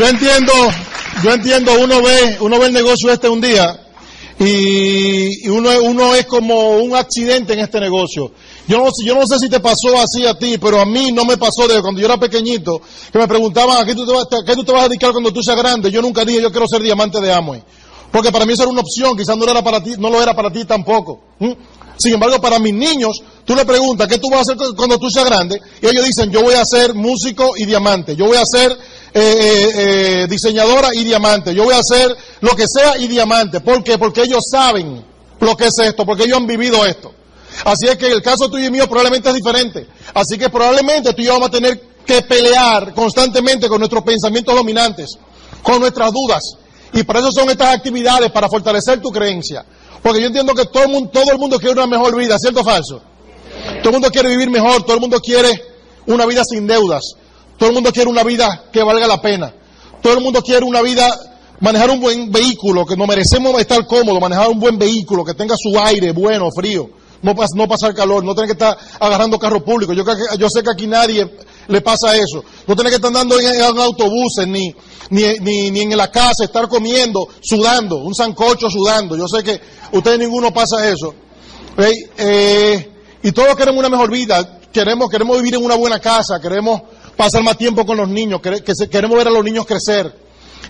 yo entiendo, yo entiendo, uno ve, uno ve el negocio este un día y, uno, uno es como un accidente en este negocio. Yo no, yo no sé si te pasó así a ti, pero a mí no me pasó desde cuando yo era pequeñito, que me preguntaban, ¿a qué tú te vas, a, qué te vas a dedicar cuando tú seas grande? Yo nunca dije, yo quiero ser diamante de Amway. Porque para mí eso era una opción, quizás no, era para ti, no lo era para ti tampoco. Sin embargo, para mis niños, tú le preguntas, ¿qué tú vas a hacer cuando tú seas grande? Y ellos dicen, yo voy a ser músico y diamante, yo voy a ser eh, eh, eh, diseñadora y diamante, yo voy a ser lo que sea y diamante. ¿Por qué? Porque ellos saben lo que es esto, porque ellos han vivido esto. Así es que el caso tuyo y mío probablemente es diferente. Así que probablemente tú y yo vamos a tener que pelear constantemente con nuestros pensamientos dominantes, con nuestras dudas. Y para eso son estas actividades, para fortalecer tu creencia. Porque yo entiendo que todo el mundo, todo el mundo quiere una mejor vida, ¿cierto o falso? Todo el mundo quiere vivir mejor, todo el mundo quiere una vida sin deudas, todo el mundo quiere una vida que valga la pena, todo el mundo quiere una vida, manejar un buen vehículo, que nos merecemos estar cómodos, manejar un buen vehículo, que tenga su aire bueno, frío, no, no pasar calor, no tener que estar agarrando carro público. Yo, yo sé que aquí nadie le pasa eso. No tener que estar andando en, autobuses, ni, ni, ni, en la casa, estar comiendo, sudando, un sancocho sudando. Yo sé que ustedes ninguno pasa eso. Eh, y todos queremos una mejor vida, queremos, queremos vivir en una buena casa, queremos pasar más tiempo con los niños, queremos ver a los niños crecer.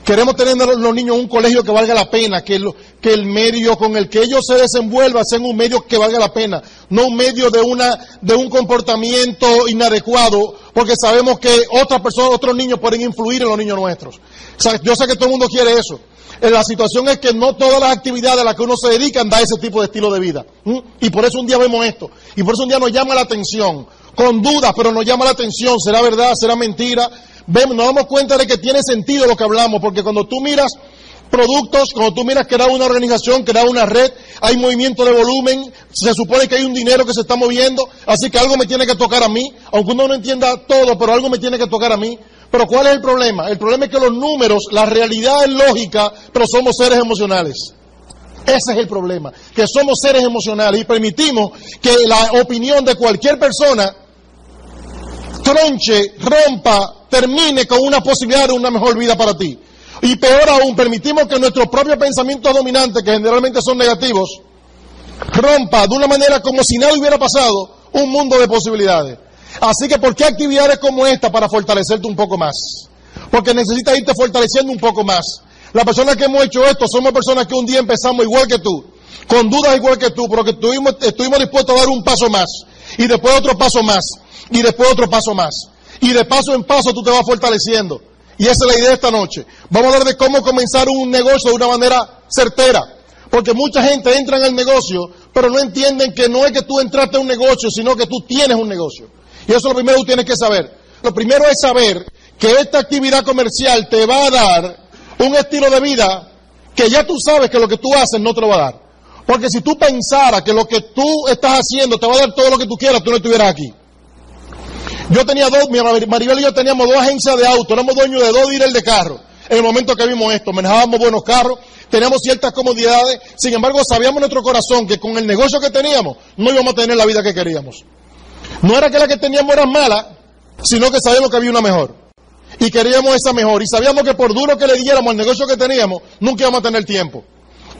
Queremos tener los niños un colegio que valga la pena, que, que el medio con el que ellos se desenvuelvan sea un medio que valga la pena, no un medio de, una, de un comportamiento inadecuado, porque sabemos que otras personas, otros niños pueden influir en los niños nuestros. yo sé que todo el mundo quiere eso. Eh, la situación es que no todas las actividades a las que uno se dedica da ese tipo de estilo de vida. Y por eso un día vemos esto. Y por eso un día nos llama la atención. Con dudas, pero nos llama la atención. ¿Será verdad? ¿Será mentira? Vemos, nos damos cuenta de que tiene sentido lo que hablamos. Porque cuando tú miras productos, cuando tú miras da una organización, da una red, hay movimiento de volumen, se supone que hay un dinero que se está moviendo, así que algo me tiene que tocar a mí, aunque uno no entienda todo, pero algo me tiene que tocar a mí. Pero ¿cuál es el problema? El problema es que los números, la realidad es lógica, pero somos seres emocionales. Ese es el problema, que somos seres emocionales y permitimos que la opinión de cualquier persona tronche, rompa, termine con una posibilidad de una mejor vida para ti. Y peor aún, permitimos que nuestros propios pensamientos dominantes, que generalmente son negativos, rompa de una manera como si nada hubiera pasado un mundo de posibilidades. Así que, ¿por qué actividades como esta para fortalecerte un poco más? Porque necesitas irte fortaleciendo un poco más. Las personas que hemos hecho esto somos personas que un día empezamos igual que tú, con dudas igual que tú, pero que estuvimos, estuvimos dispuestos a dar un paso más, y después otro paso más, y después otro paso más. Y de paso en paso tú te vas fortaleciendo. Y esa es la idea de esta noche. Vamos a hablar de cómo comenzar un negocio de una manera certera. Porque mucha gente entra en el negocio, pero no entienden que no es que tú entraste a un negocio, sino que tú tienes un negocio. Y eso es lo primero que tú tienes que saber. Lo primero es saber que esta actividad comercial te va a dar un estilo de vida que ya tú sabes que lo que tú haces no te lo va a dar. Porque si tú pensaras que lo que tú estás haciendo te va a dar todo lo que tú quieras, tú no estuvieras aquí. Yo tenía dos, Maribel y yo teníamos dos agencias de auto, éramos dueños de dos dealers de carro. En el momento que vimos esto, manejábamos buenos carros, teníamos ciertas comodidades, sin embargo sabíamos en nuestro corazón que con el negocio que teníamos no íbamos a tener la vida que queríamos. No era que la que teníamos era mala, sino que sabíamos que había una mejor. Y queríamos esa mejor. Y sabíamos que por duro que le diéramos al negocio que teníamos, nunca íbamos a tener tiempo.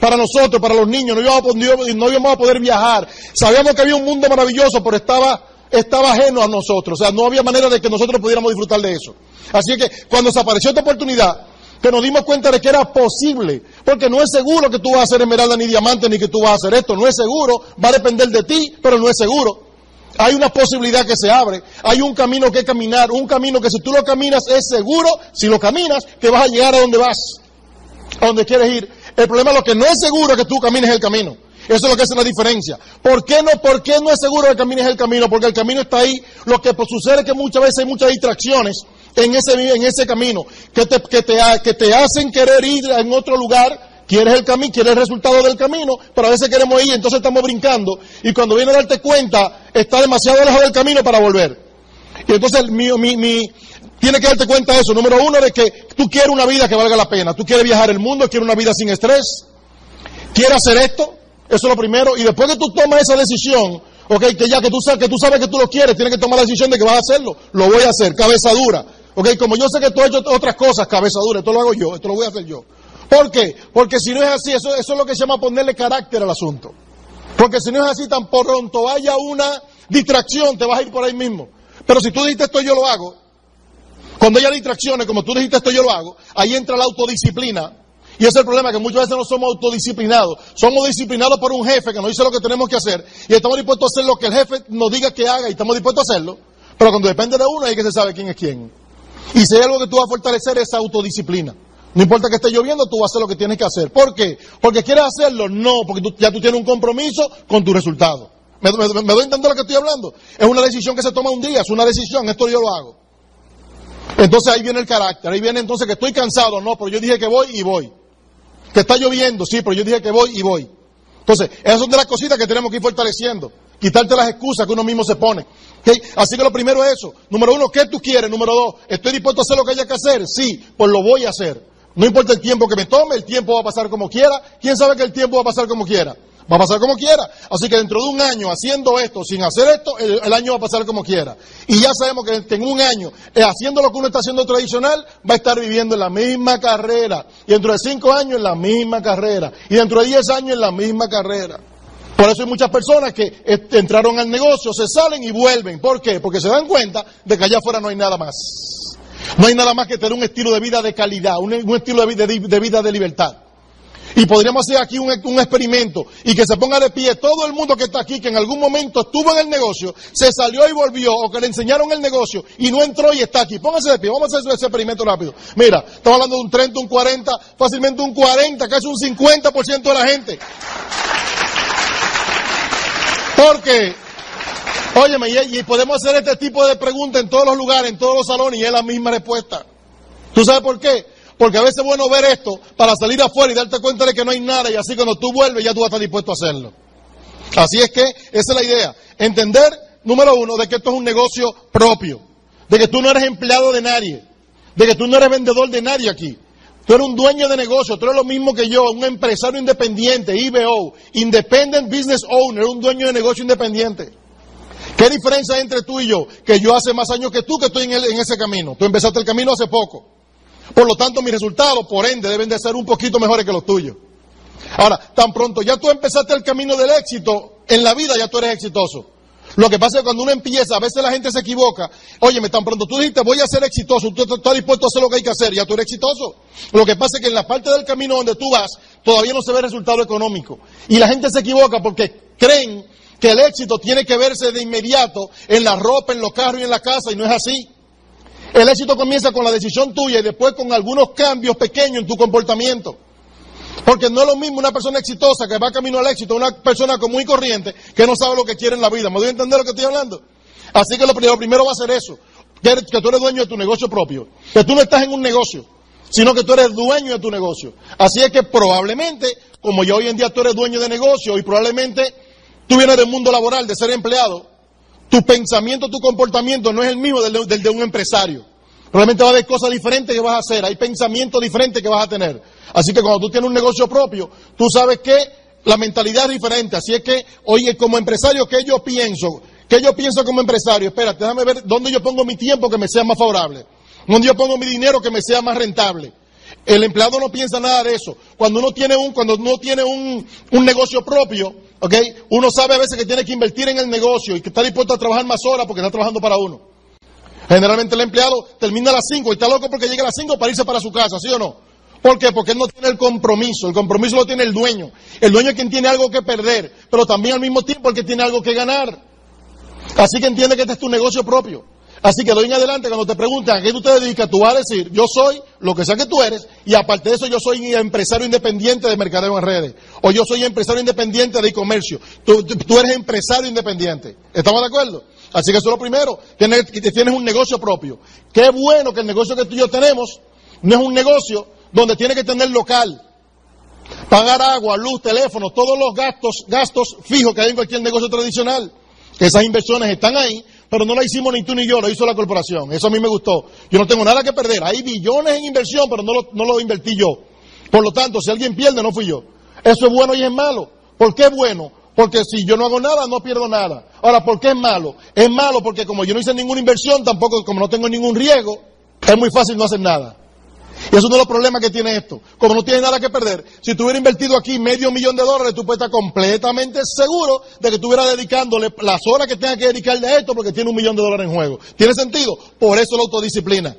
Para nosotros, para los niños, no íbamos, no íbamos a poder viajar. Sabíamos que había un mundo maravilloso, pero estaba estaba ajeno a nosotros. O sea, no había manera de que nosotros pudiéramos disfrutar de eso. Así que cuando se apareció esta oportunidad, que nos dimos cuenta de que era posible, porque no es seguro que tú vas a ser esmeralda ni diamante, ni que tú vas a hacer esto, no es seguro, va a depender de ti, pero no es seguro. Hay una posibilidad que se abre, hay un camino que caminar, un camino que si tú lo caminas es seguro, si lo caminas, que vas a llegar a donde vas, a donde quieres ir. El problema es lo que no es seguro que tú camines el camino. Eso es lo que hace la diferencia. ¿Por qué no, por qué no es seguro que el camino es el camino? Porque el camino está ahí. Lo que sucede es que muchas veces hay muchas distracciones en ese, en ese camino que te, que, te, que te hacen querer ir en otro lugar. Quieres el camino, quieres el resultado del camino, pero a veces queremos ir, entonces estamos brincando. Y cuando viene a darte cuenta, está demasiado lejos del camino para volver. Y entonces mi, mi, mi, tiene que darte cuenta de eso. Número uno, de que tú quieres una vida que valga la pena. Tú quieres viajar el mundo, quieres una vida sin estrés. Quieres hacer esto, eso es lo primero. Y después que tú tomas esa decisión, ok, que ya que tú, sabes, que tú sabes que tú lo quieres, tienes que tomar la decisión de que vas a hacerlo. Lo voy a hacer, cabeza dura. Ok, como yo sé que tú has hecho otras cosas, cabeza dura, esto lo hago yo, esto lo voy a hacer yo. ¿Por qué? Porque si no es así, eso, eso es lo que se llama ponerle carácter al asunto. Porque si no es así, tan pronto haya una distracción, te vas a ir por ahí mismo. Pero si tú dijiste esto, yo lo hago. Cuando haya distracciones, como tú dijiste esto, yo lo hago, ahí entra la autodisciplina. Y ese es el problema, que muchas veces no somos autodisciplinados. Somos disciplinados por un jefe que nos dice lo que tenemos que hacer y estamos dispuestos a hacer lo que el jefe nos diga que haga y estamos dispuestos a hacerlo. Pero cuando depende de uno, hay que se sabe quién es quién. Y si hay algo que tú vas a fortalecer, es autodisciplina. No importa que esté lloviendo, tú vas a hacer lo que tienes que hacer. ¿Por qué? ¿Porque quieres hacerlo? No, porque ya tú tienes un compromiso con tu resultado. ¿Me, me, me doy a entender lo que estoy hablando? Es una decisión que se toma un día, es una decisión, esto yo lo hago. Entonces ahí viene el carácter, ahí viene entonces que estoy cansado, no, pero yo dije que voy y voy. Que está lloviendo, sí, pero yo dije que voy y voy. Entonces, esas son de las cositas que tenemos que ir fortaleciendo. Quitarte las excusas que uno mismo se pone. Así que lo primero es eso. Número uno, ¿qué tú quieres? Número dos, ¿estoy dispuesto a hacer lo que haya que hacer? Sí, pues lo voy a hacer. No importa el tiempo que me tome, el tiempo va a pasar como quiera. ¿Quién sabe que el tiempo va a pasar como quiera? Va a pasar como quiera. Así que dentro de un año haciendo esto, sin hacer esto, el, año va a pasar como quiera. Y ya sabemos que en un año, eh, haciendo lo que uno está haciendo tradicional, va a estar viviendo en la misma carrera. Y dentro de cinco años en la misma carrera. Y dentro de diez años en la misma carrera. Por eso hay muchas personas que eh, entraron al negocio, se salen y vuelven. ¿Por qué? Porque se dan cuenta de que allá afuera no hay nada más. No hay nada más que tener un estilo de vida de calidad, un, estilo de, de vida de libertad. Y podríamos hacer aquí un, experimento y que se ponga de pie todo el mundo que está aquí, que en algún momento estuvo en el negocio, se salió y volvió, o que le enseñaron el negocio y no entró y está aquí. Póngase de pie, vamos a hacer ese experimento rápido. Mira, estamos hablando de un 30, un 40, fácilmente un 40, casi un 50% de la gente. Porque, óyeme, y, y podemos hacer este tipo de preguntas en todos los lugares, en todos los salones, y es la misma respuesta. ¿Tú sabes por qué? Porque a veces es bueno ver esto para salir afuera y darte cuenta de que no hay nada y así cuando tú vuelves ya tú vas a estar dispuesto a hacerlo. Así es que esa es la idea. Entender, número uno, de que esto es un negocio propio. De que tú no eres empleado de nadie. De que tú no eres vendedor de nadie aquí. Tú eres un dueño de negocio, tú eres lo mismo que yo, un empresario independiente, IBO, Independent Business Owner, un dueño de negocio independiente. ¿Qué diferencia hay entre tú y yo? Que yo hace más años que tú que estoy en, el, en ese camino. Tú empezaste el camino hace poco. Por lo tanto, mis resultados, por ende, deben de ser un poquito mejores que los tuyos. Ahora, tan pronto ya tú empezaste el camino del éxito, en la vida ya tú eres exitoso. Lo que pasa es que cuando uno empieza, a veces la gente se equivoca. Óyeme, tan pronto tú dijiste, voy a ser exitoso, tú estás dispuesto a hacer lo que hay que hacer, ya tú eres exitoso. Lo que pasa es que en la parte del camino donde tú vas, todavía no se ve resultado económico. Y la gente se equivoca porque creen que el éxito tiene que verse de inmediato en la ropa, en los carros y en la casa, y no es así. El éxito comienza con la decisión tuya y después con algunos cambios pequeños en tu comportamiento. Porque no es lo mismo una persona exitosa que va camino al éxito, una persona común y corriente que no sabe lo que quiere en la vida. ¿Me doy a entender lo que estoy hablando? Así que lo primero, primero va a ser eso, que, que tú eres dueño de tu negocio propio, que tú no estás en un negocio, sino que tú eres dueño de tu negocio. Así es que probablemente, como ya hoy en día tú eres dueño de negocio y probablemente tú vienes del mundo laboral, de ser empleado, tu pensamiento, tu comportamiento no es el mismo del, de un empresario. Probablemente va a haber cosas diferentes que vas a hacer, hay pensamientos diferentes que vas a tener. Así que cuando tú tienes un negocio propio, tú sabes que la mentalidad es diferente. Así es que, oye, como empresario, ¿qué yo pienso? ¿Qué yo pienso como empresario? Espérate, déjame ver dónde yo pongo mi tiempo que me sea más favorable. Dónde yo pongo mi dinero que me sea más rentable. El empleado no piensa nada de eso. Cuando uno tiene un, cuando uno tiene un, un negocio propio, ¿ok? Uno sabe a veces que tiene que invertir en el negocio y que está dispuesto a trabajar más horas porque está trabajando para uno. Generalmente el empleado termina a las 5 y está loco porque llega a las 5 para irse para su casa, ¿sí o no? ¿Por qué? Porque él no tiene el compromiso. El compromiso lo tiene el dueño. El dueño es quien tiene algo que perder, pero también al mismo tiempo el que tiene algo que ganar. Así que entiende que este es tu negocio propio. Así que de hoy en adelante, cuando te preguntan a qué tú te dedicas, tú vas a decir, yo soy lo que sea que tú eres, y aparte de eso, yo soy empresario independiente de mercadeo en redes, o yo soy empresario independiente de e-comercio. Tú, eres empresario independiente. ¿Estamos de acuerdo? Así que eso es lo primero, tienes, tienes un negocio propio. Qué bueno que el negocio que tú y yo tenemos no es un negocio donde tiene que tener local, pagar agua, luz, teléfono, todos los gastos, gastos fijos que hay en cualquier negocio tradicional. Esas inversiones están ahí, pero no la hicimos ni tú ni yo, lo hizo la corporación. Eso a mí me gustó. Yo no tengo nada que perder. Hay billones en inversión, pero no lo, no lo invertí yo. Por lo tanto, si alguien pierde, no fui yo. Eso es bueno y es malo. ¿Por qué es bueno? Porque si yo no hago nada, no pierdo nada. Ahora, ¿por qué es malo? Es malo porque como yo no hice ninguna inversión, tampoco, como no tengo ningún riesgo, es muy fácil no hacer nada. Y eso es uno de los problemas que tiene esto. Como no tienes nada que perder, si tú hubieras invertido aquí medio millón de dólares, tú puedes estar completamente seguro de que tú hubieras dedicándole las horas que tengas que dedicarle a esto porque tiene un millón de dólares en juego. ¿Tiene sentido? Por eso la autodisciplina.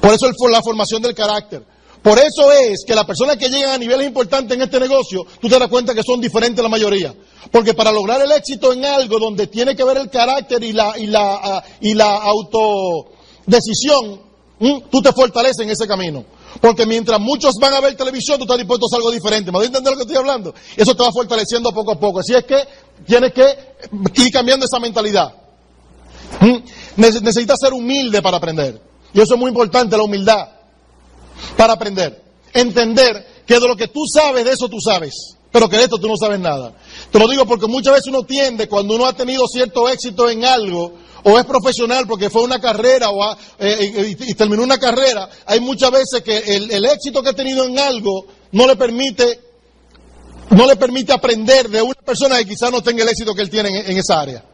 Por eso la formación del carácter. Por eso es que las personas que llegan a niveles importantes en este negocio, tú te das cuenta que son diferentes la mayoría. Porque para lograr el éxito en algo donde tiene que ver el carácter y la, y la, ah, y la autodecisión, tú te fortaleces en ese camino. Porque mientras muchos van a ver televisión, tú estás dispuesto a hacer algo diferente. ¿Me voy a entender lo que estoy hablando? Eso te va fortaleciendo poco a poco. Así es que tienes que ir cambiando esa mentalidad. Necesitas ser humilde para aprender. Y eso es muy importante, la humildad. Para aprender. Entender que de lo que tú sabes, de eso tú sabes. Pero que de esto tú no sabes nada. Te lo digo porque muchas veces uno tiende, cuando uno ha tenido cierto éxito en algo, o es profesional porque fue una carrera o eh, eh, y, terminó una carrera, hay muchas veces que el, éxito que ha tenido en algo no le permite no le permite aprender de una persona que quizás no tenga el éxito que él tiene en, esa área.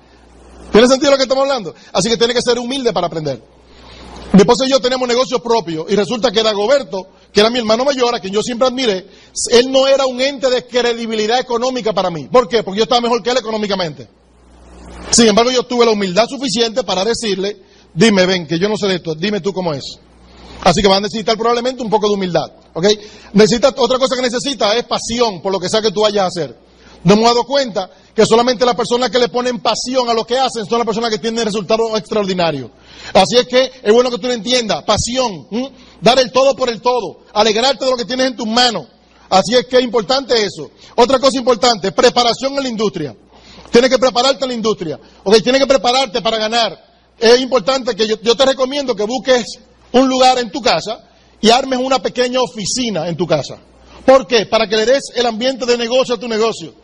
¿Tiene sentido lo que estamos hablando? Así que tiene que ser humilde para aprender. Y yo tenemos negocios propios y resulta que Dagoberto, que era mi hermano mayor, a quien yo siempre admiré, él no era un ente de credibilidad económica para mí. ¿Por qué? Porque yo estaba mejor que él económicamente. Sin embargo, yo tuve la humildad suficiente para decirle, dime, ven, que yo no sé de esto, dime tú cómo es. Así que van a necesitar probablemente un poco de humildad, ¿ok? Necesita, otra cosa que necesita es pasión por lo que sea que tú vayas a hacer. Nos hemos dado cuenta que solamente las personas que le ponen pasión a lo que hacen son las personas que tienen resultados extraordinarios. Así es que es bueno que tú lo entiendas, pasión, dar el todo por el todo, alegrarte de lo que tienes en tus manos. Así es que es importante eso. Otra cosa importante, preparación en la industria. Tienes que prepararte en la industria. Ok, tienes que prepararte para ganar. Es importante que yo, te recomiendo que busques un lugar en tu casa y armes una pequeña oficina en tu casa. ¿Por qué? Para que le des el ambiente de negocio a tu negocio.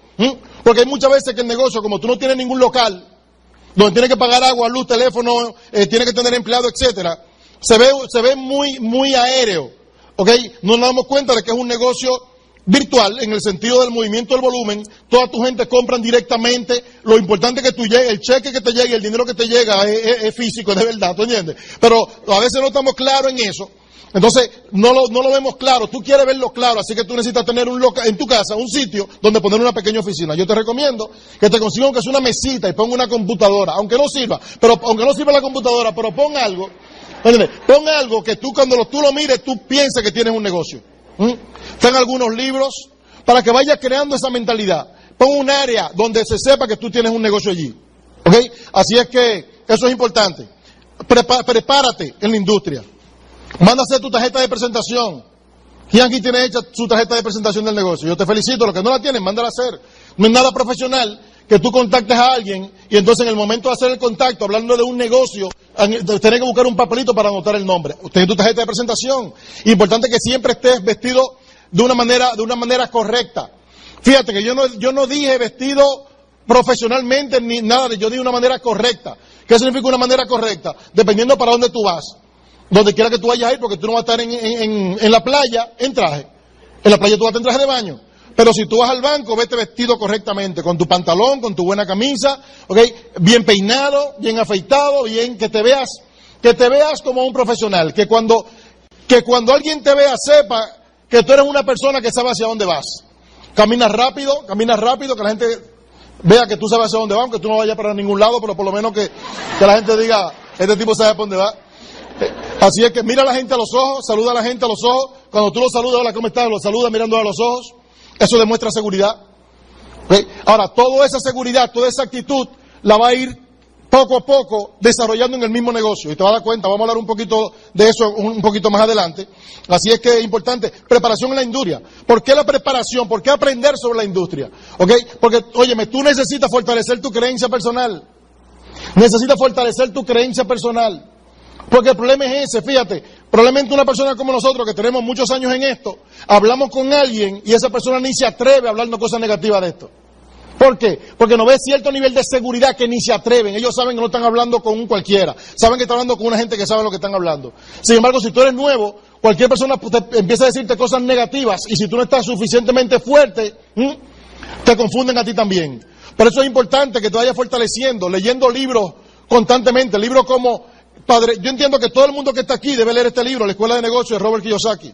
Porque hay muchas veces que el negocio, como tú no tienes ningún local, donde tienes que pagar agua, luz, teléfono, eh, tienes que tener empleado, etcétera, se ve, se ve muy, muy aéreo. ¿Ok? No nos damos cuenta de que es un negocio virtual en el sentido del movimiento del volumen, toda tu gente compran directamente, lo importante que tú llegues, el cheque que te llegue, el dinero que te llega es, físico, es de verdad, ¿tú entiendes? Pero a veces no estamos claros en eso, entonces no lo, no lo vemos claro, tú quieres verlo claro, así que tú necesitas tener un loca, en tu casa un sitio donde poner una pequeña oficina. Yo te recomiendo que te consigas que es una mesita y ponga una computadora, aunque no sirva, pero aunque no sirva la computadora, pero pon algo, pon algo que tú cuando lo, tú lo mires, tú pienses que tienes un negocio. Están algunos libros para que vayas creando esa mentalidad. Pon un área donde se sepa que tú tienes un negocio allí. ¿Ok? Así es que eso es importante. prepárate en la industria. Manda hacer tu tarjeta de presentación. ¿Quién aquí tiene hecha su tarjeta de presentación del negocio? Yo te felicito. Los que no la tienen, mándala a hacer. No es nada profesional que tú contactes a alguien y entonces en el momento de hacer el contacto, hablando de un negocio, tener que buscar un papelito para anotar el nombre. Usted tiene tu tarjeta de presentación. Importante que siempre estés vestido de una manera, de una manera correcta. Fíjate que yo no, yo no dije vestido profesionalmente ni nada, yo dije una manera correcta. ¿Qué significa una manera correcta? Dependiendo para dónde tú vas. Donde quiera que tú vayas a ir, porque tú no vas a estar en, en, en la playa en traje. En la playa tú vas a estar en traje de baño. Pero si tú vas al banco, vete vestido correctamente, con tu pantalón, con tu buena camisa, ¿ok? Bien peinado, bien afeitado, bien que te veas, que te veas como un profesional, que cuando, que cuando alguien te vea sepa que tú eres una persona que sabe hacia dónde vas. Caminas rápido, caminas rápido, que la gente vea que tú sabes hacia dónde vas, aunque tú no vayas para ningún lado, pero por lo menos que, que la gente diga, este tipo sabe para dónde va. Así es que mira a la gente a los ojos, saluda a la gente a los ojos. Cuando tú lo saludas, hola, ¿cómo estás? Lo saluda mirando a los ojos. Eso demuestra seguridad. Ahora, toda esa seguridad, toda esa actitud la va a ir poco a poco desarrollando en el mismo negocio. Y te vas a dar cuenta, vamos a hablar un poquito de eso un poquito más adelante. Así es que es importante, preparación en la industria. ¿Por qué la preparación? ¿Por qué aprender sobre la industria? ¿Ok? Porque, óyeme, tú necesitas fortalecer tu creencia personal. Necesitas fortalecer tu creencia personal. Porque el problema es ese, fíjate, probablemente una persona como nosotros que tenemos muchos años en esto, hablamos con alguien y esa persona ni se atreve a hablarnos cosas negativas de esto. ¿Por qué? Porque no ve cierto nivel de seguridad que ni se atreven. Ellos saben que no están hablando con un cualquiera. Saben que están hablando con una gente que sabe lo que están hablando. Sin embargo, si tú eres nuevo, cualquier persona te empieza a decirte cosas negativas y si tú no estás suficientemente fuerte, te confunden a ti también. Por eso es importante que te vayas fortaleciendo, leyendo libros constantemente, libros como padre, yo entiendo que todo el mundo que está aquí debe leer este libro, La Escuela de Negocios de Robert Kiyosaki.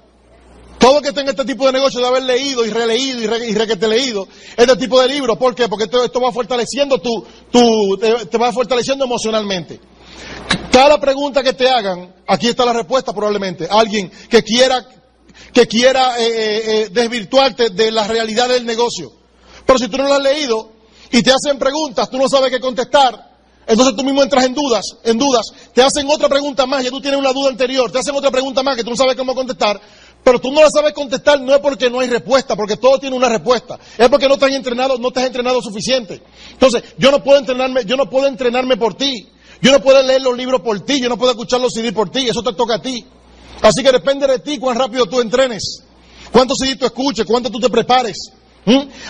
Todo el que tenga este tipo de negocio debe haber leído y releído y, re, y requete leído este tipo de libros. ¿Por qué? Porque esto, esto va fortaleciendo tu, tu te, te, va fortaleciendo emocionalmente. Cada pregunta que te hagan, aquí está la respuesta probablemente. Alguien que quiera, que quiera eh, eh, eh desvirtuarte de la realidad del negocio. Pero si tú no lo has leído y te hacen preguntas, tú no sabes qué contestar, entonces tú mismo entras en dudas, en dudas, te hacen otra pregunta más, ya tú tienes una duda anterior, te hacen otra pregunta más que tú no sabes cómo contestar, pero tú no la sabes contestar no es porque no hay respuesta, porque todo tiene una respuesta, es porque no te has entrenado, no te has entrenado suficiente. Entonces, yo no puedo entrenarme, yo no puedo entrenarme por ti, yo no puedo leer los libros por ti, yo no puedo escuchar los CD por ti, eso te toca a ti. Así que depende de ti cuán rápido tú entrenes, cuántos CD tú escuches, cuánto tú te prepares.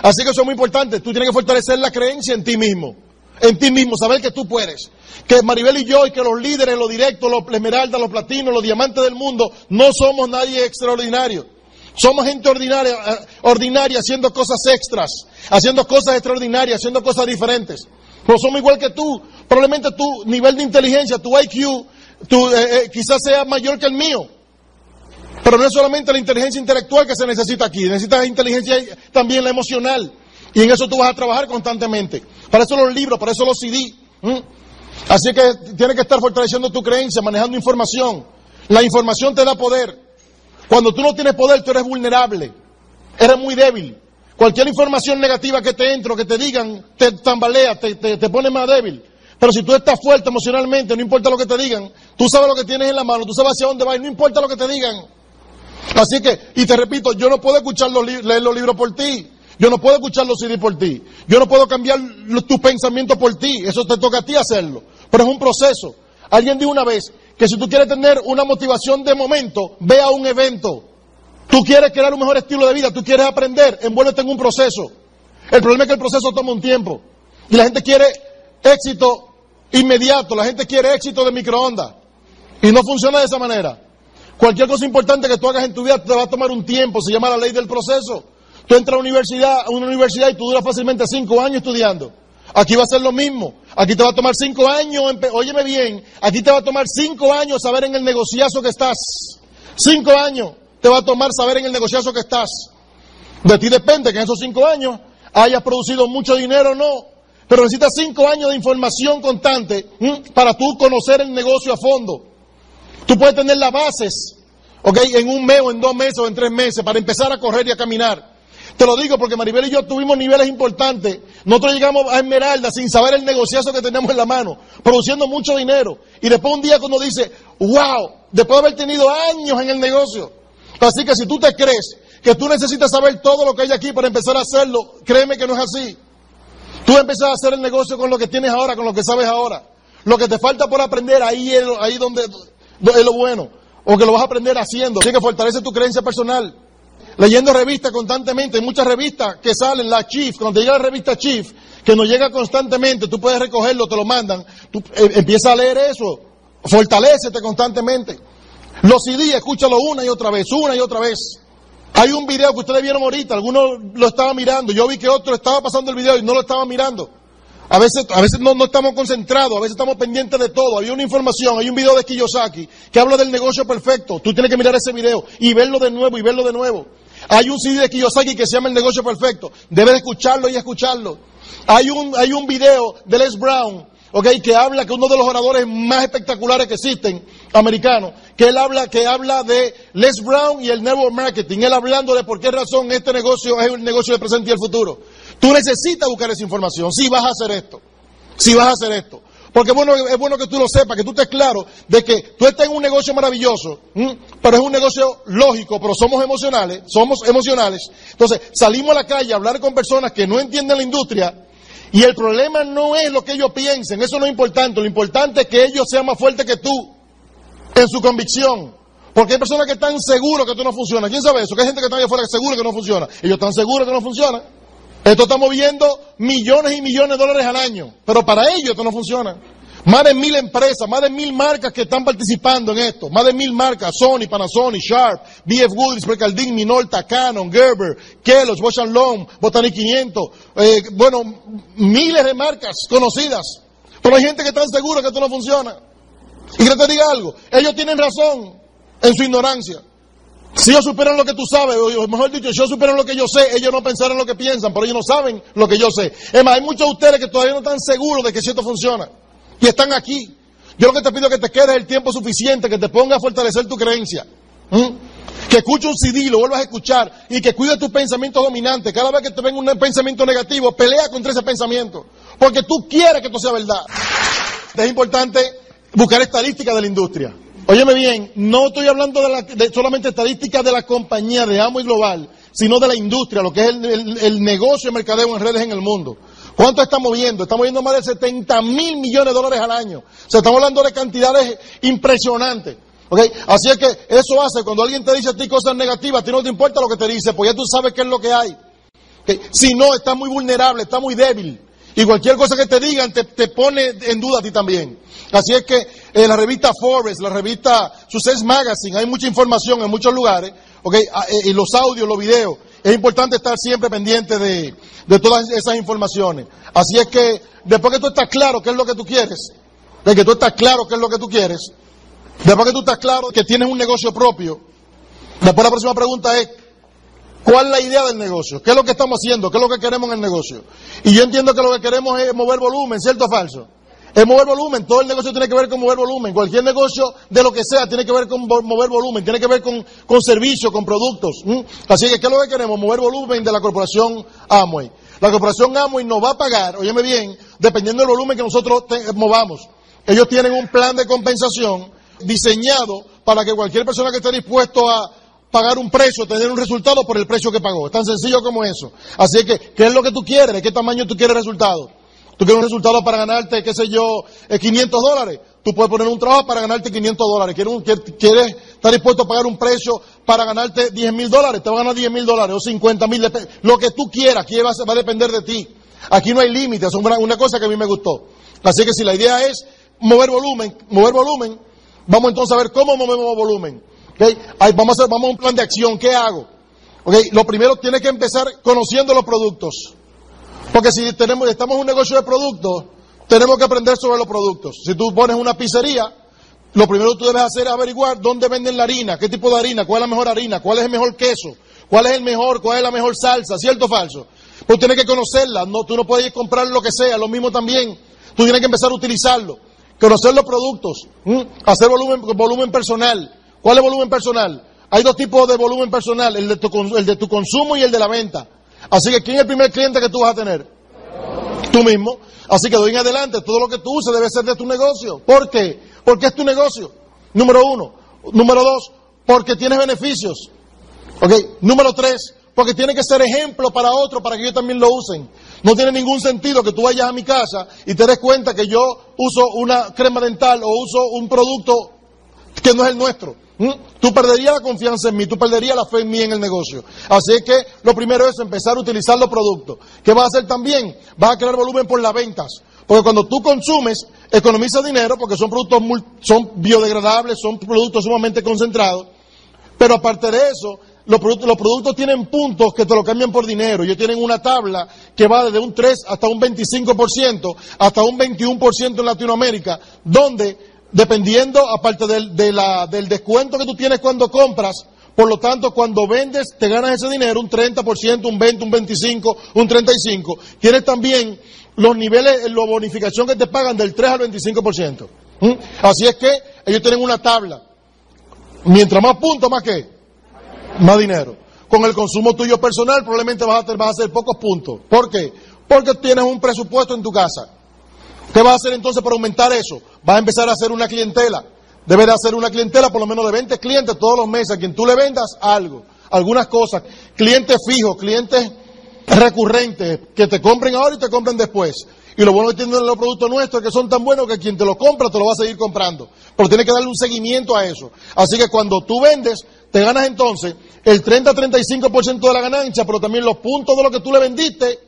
Así que eso es muy importante, tú tienes que fortalecer la creencia en ti mismo en ti mismo, saber que tú puedes. Que Maribel y yo y que los líderes, los directos, los esmeraldas, los platinos, los diamantes del mundo, no somos nadie extraordinario. Somos gente ordinaria, eh, ordinaria haciendo cosas extras, haciendo cosas extraordinarias, haciendo cosas diferentes. Pero somos igual que tú. Probablemente tu nivel de inteligencia, tu IQ, tu, eh, eh, quizás sea mayor que el mío. Pero no es solamente la inteligencia intelectual que se necesita aquí, necesitas inteligencia también la emocional. Y en eso tú vas a trabajar constantemente. Para eso los libros, para eso los CD. Así que tienes que estar fortaleciendo tu creencia, manejando información. La información te da poder. Cuando tú no tienes poder, tú eres vulnerable. Eres muy débil. Cualquier información negativa que te entre o que te digan, te tambalea, te, te, te pone más débil. Pero si tú estás fuerte emocionalmente, no importa lo que te digan, tú sabes lo que tienes en la mano, tú sabes hacia dónde vas no importa lo que te digan. Así que, y te repito, yo no puedo escuchar los, leer los libros por ti. Yo no puedo escuchar los CD por ti. Yo no puedo cambiar tus pensamientos por ti. Eso te toca a ti hacerlo. Pero es un proceso. Alguien dijo una vez que si tú quieres tener una motivación de momento, ve a un evento. Tú quieres crear un mejor estilo de vida, tú quieres aprender, envuélvete en un proceso. El problema es que el proceso toma un tiempo. Y la gente quiere éxito inmediato, la gente quiere éxito de microondas. Y no funciona de esa manera. Cualquier cosa importante que tú hagas en tu vida te va a tomar un tiempo, se llama la ley del proceso. Tú entras a universidad, a una universidad y tú duras fácilmente cinco años estudiando. Aquí va a ser lo mismo. Aquí te va a tomar cinco años, óyeme bien, aquí te va a tomar cinco años saber en el negociazo que estás. Cinco años te va a tomar saber en el negociazo que estás. De ti depende que en esos cinco años hayas producido mucho dinero o no. Pero necesitas cinco años de información constante para tú conocer el negocio a fondo. Tú puedes tener las bases, ¿ok? En un mes o en dos meses o en tres meses para empezar a correr y a caminar. Te lo digo porque Maribel y yo tuvimos niveles importantes. Nosotros llegamos a Esmeralda sin saber el negociazo que tenemos en la mano, produciendo mucho dinero. Y después un día cuando dice, wow, después de haber tenido años en el negocio. Así que si tú te crees que tú necesitas saber todo lo que hay aquí para empezar a hacerlo, créeme que no es así. Tú empiezas a hacer el negocio con lo que tienes ahora, con lo que sabes ahora. Lo que te falta por aprender, ahí es, ahí donde es lo bueno. O que lo vas a aprender haciendo. Así que fortalece tu creencia personal leyendo revistas constantemente, hay muchas revistas que salen, la Chief, cuando te llega la revista Chief, que nos llega constantemente, tú puedes recogerlo, te lo mandan, tú eh, empieza a leer eso, fortalecete constantemente. Los CD, escúchalo una y otra vez, una y otra vez. Hay un video que ustedes vieron ahorita, algunos lo estaban mirando, yo vi que otro estaba pasando el video y no lo estaban mirando. A veces, a veces no, no, estamos concentrados, a veces estamos pendientes de todo. Hay una información, hay un video de Kiyosaki que habla del negocio perfecto. Tú tienes que mirar ese video y verlo de nuevo y verlo de nuevo. Hay un CD de Kiyosaki que se llama El negocio perfecto. Debes escucharlo y escucharlo. Hay un, hay un video de Les Brown, okay, que habla que uno de los oradores más espectaculares que existen, americanos, que él habla, que habla de Les Brown y el network marketing. Él hablando de por qué razón este negocio es el negocio del presente y el futuro. Tú necesitas buscar esa información. Si vas a hacer esto. Si vas a hacer esto. Porque bueno, es bueno que tú lo sepas, que tú estés claro de que tú estás en un negocio maravilloso, pero es un negocio lógico, pero somos emocionales, somos emocionales. Entonces, salimos a la calle a hablar con personas que no entienden la industria y el problema no es lo que ellos piensen, eso no es importante, lo importante es que ellos sean más fuertes que tú en su convicción. Porque hay personas que están seguros que esto no funciona. ¿Quién sabe eso? Que hay gente que está allá afuera seguro que no funciona. Ellos están seguros que no funciona. Esto está moviendo millones y millones de dólares al año, pero para ellos esto no funciona. Más de mil empresas, más de mil marcas que están participando en esto. Más de mil marcas, Sony, Panasonic, Sharp, BF Goodrich, Precaldin, Minolta, Canon, Gerber, Kellogg's, Bosch Long, Botanic 500. Eh, bueno, miles de marcas conocidas. Pero hay gente que está segura que esto no funciona. Y que te diga algo, ellos tienen razón en su ignorancia. Si ellos supieran lo que tú sabes, o mejor dicho, si ellos supieran lo que yo sé, ellos no pensaran lo que piensan, pero ellos no saben lo que yo sé. Es más, hay muchos de ustedes que todavía no están seguros de que esto funciona. Y están aquí. Yo lo que te pido es que te quedes el tiempo suficiente, que te ponga a fortalecer tu creencia. Que escuche un CD, lo vuelvas a escuchar y que cuide tus pensamientos dominantes. Cada vez que te venga un pensamiento negativo, pelea contra ese pensamiento. Porque tú quieres que esto sea verdad. Es importante buscar estadísticas de la industria. Óyeme bien, no estoy hablando de, la, de solamente estadísticas de la compañía de Amo y Global, sino de la industria, lo que es el, negocio de mercadeo en redes en el mundo. ¿Cuánto estamos moviendo? Estamos moviendo más de 70 mil millones de dólares al año. O sea, estamos hablando de cantidades impresionantes. ¿Okay? Así es que eso hace, cuando alguien te dice a ti cosas negativas, a ti no te importa lo que te dice, pues ya tú sabes qué es lo que hay. Si no, está muy vulnerable, está muy débil. Y cualquier cosa que te digan te, pone en duda a ti también. Así es que en la revista Forbes, la revista Success Magazine, hay mucha información en muchos lugares, ¿okay? Ah, eh, y los audios, los videos. Es importante estar siempre pendiente de, de todas esas informaciones. Así es que después que tú estás claro qué es lo que tú quieres, de que tú estás claro qué es lo que tú quieres, después que tú estás claro que tienes un negocio propio, después la próxima pregunta es, ¿Cuál es la idea del negocio? ¿Qué es lo que estamos haciendo? ¿Qué es lo que queremos en el negocio? Y yo entiendo que lo que queremos es mover volumen, ¿cierto o falso? Es mover volumen, todo el negocio tiene que ver con mover volumen, cualquier negocio de lo que sea tiene que ver con mover volumen, tiene que ver con, con servicios, con productos. Así que, ¿qué es lo que queremos? Mover volumen de la corporación Amway. La corporación Amway nos va a pagar, óyeme bien, dependiendo del volumen que nosotros movamos. Ellos tienen un plan de compensación diseñado para que cualquier persona que esté dispuesto a pagar un precio, tener un resultado por el precio que pagó. Es tan sencillo como eso. Así que, ¿qué es lo que tú quieres? ¿De qué tamaño tú quieres resultado? Tú quieres un resultado para ganarte, qué sé yo, 500 eh, dólares. Tú puedes poner un trabajo para ganarte 500 dólares. ¿Quieres, estar dispuesto a pagar un precio para ganarte 10 mil dólares? Te va a ganar 10 mil dólares o 50 mil. Lo que tú quieras, aquí va, a depender de ti. Aquí no hay límites, es una cosa que a mí me gustó. Así que si la idea es mover volumen, mover volumen, vamos entonces a ver cómo movemos volumen vamos, a hacer, vamos a un plan de acción. ¿Qué hago? Lo primero tiene que empezar conociendo los productos. Porque si tenemos, estamos en un negocio de productos, tenemos que aprender sobre los productos. Si tú pones una pizzería, lo primero que tú debes hacer es averiguar dónde venden la harina, qué tipo de harina, cuál es la mejor harina, cuál es el mejor queso, cuál es el mejor, cuál es la mejor salsa, ¿cierto o falso? Pues tienes que conocerla, no, tú no puedes ir a comprar lo que sea, lo mismo también. Tú tienes que empezar a utilizarlo, conocer los productos, hacer volumen, volumen personal. ¿Cuál es volumen personal? Hay dos tipos de volumen personal, el de, tu, el de tu consumo y el de la venta. Así que, ¿quién es el primer cliente que tú vas a tener? Tú mismo. Así que de hoy en adelante, todo lo que tú uses debe ser de tu negocio. ¿Por qué? Porque es tu negocio. Número uno. Número dos, porque tienes beneficios. ¿Ok? Número tres, porque tiene que ser ejemplo para otros, para que ellos también lo usen. No tiene ningún sentido que tú vayas a mi casa y te des cuenta que yo uso una crema dental o uso un producto que no es el nuestro. ¿Mm? Tú perderías la confianza en mí, tú perderías la fe en mí en el negocio. Así que lo primero es empezar a utilizar los productos. ¿Qué vas a hacer también? Vas a crear volumen por las ventas. Porque cuando tú consumes, economizas dinero porque son productos son biodegradables, son productos sumamente concentrados. Pero aparte de eso, los productos, los productos tienen puntos que te lo cambian por dinero. Ellos tienen una tabla que va desde un 3 hasta un 25%, hasta un 21% en Latinoamérica, donde dependiendo, aparte del, del descuento que tú tienes cuando compras, por lo tanto, cuando vendes, te ganas ese dinero, un 30%, un 20%, un 25%, un 35%. Tienes también los niveles, la bonificación que te pagan del 3 al 25%. ¿Mm? Así es que ellos tienen una tabla. Mientras más puntos, más qué? Más dinero. Con el consumo tuyo personal, probablemente vas a, vas a hacer pocos puntos. ¿Por qué? Porque tienes un presupuesto en tu casa. ¿Qué vas a hacer entonces para aumentar eso? Vas a empezar a hacer una clientela. Debes de hacer una clientela por lo menos de 20 clientes todos los meses a quien tú le vendas algo, algunas cosas. Clientes fijos, clientes recurrentes, que te compren ahora y te compren después. Y lo bueno que tienen los productos nuestros es que son tan buenos que quien te lo compra te lo va a seguir comprando. Pero tienes que darle un seguimiento a eso. Así que cuando tú vendes, te ganas entonces el 30-35% de la ganancia, pero también los puntos de lo que tú le vendiste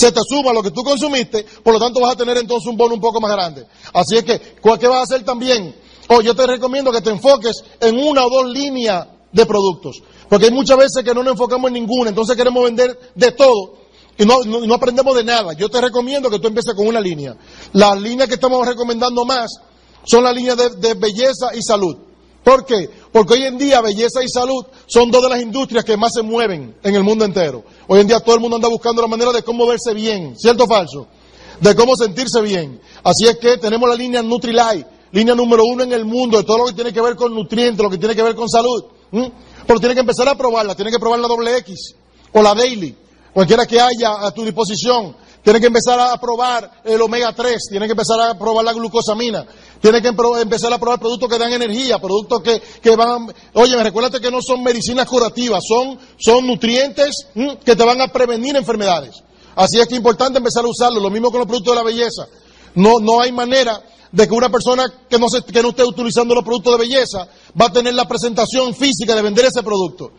se te suma lo que tú consumiste, por lo tanto vas a tener entonces un bono un poco más grande. Así es que, ¿qué vas a hacer también? Oh, yo te recomiendo que te enfoques en una o dos líneas de productos, porque hay muchas veces que no nos enfocamos en ninguna, entonces queremos vender de todo y no, no, aprendemos de nada. Yo te recomiendo que tú empieces con una línea. La línea que estamos recomendando más son la línea de, de belleza y salud. ¿Por qué? Porque hoy en día belleza y salud son dos de las industrias que más se mueven en el mundo entero. Hoy en día todo el mundo anda buscando la manera de cómo verse bien, ¿cierto o falso? De cómo sentirse bien. Así es que tenemos la línea Nutrilite, línea número uno en el mundo de todo lo que tiene que ver con nutrientes, lo que tiene que ver con salud. Pero tiene que empezar a probarla, tiene que probar la doble X o la Daily, cualquiera que haya a tu disposición. Tiene que empezar a probar el omega 3, tiene que empezar a probar la glucosamina, tiene que empezar a probar productos que dan energía, productos que, que van... Oye, recuérdate que no son medicinas curativas, son, son nutrientes que te van a prevenir enfermedades. Así es que es importante empezar a usarlo, lo mismo con los productos de la belleza. No, no hay manera de que una persona que no, se, que no esté utilizando los productos de belleza va a tener la presentación física de vender ese producto.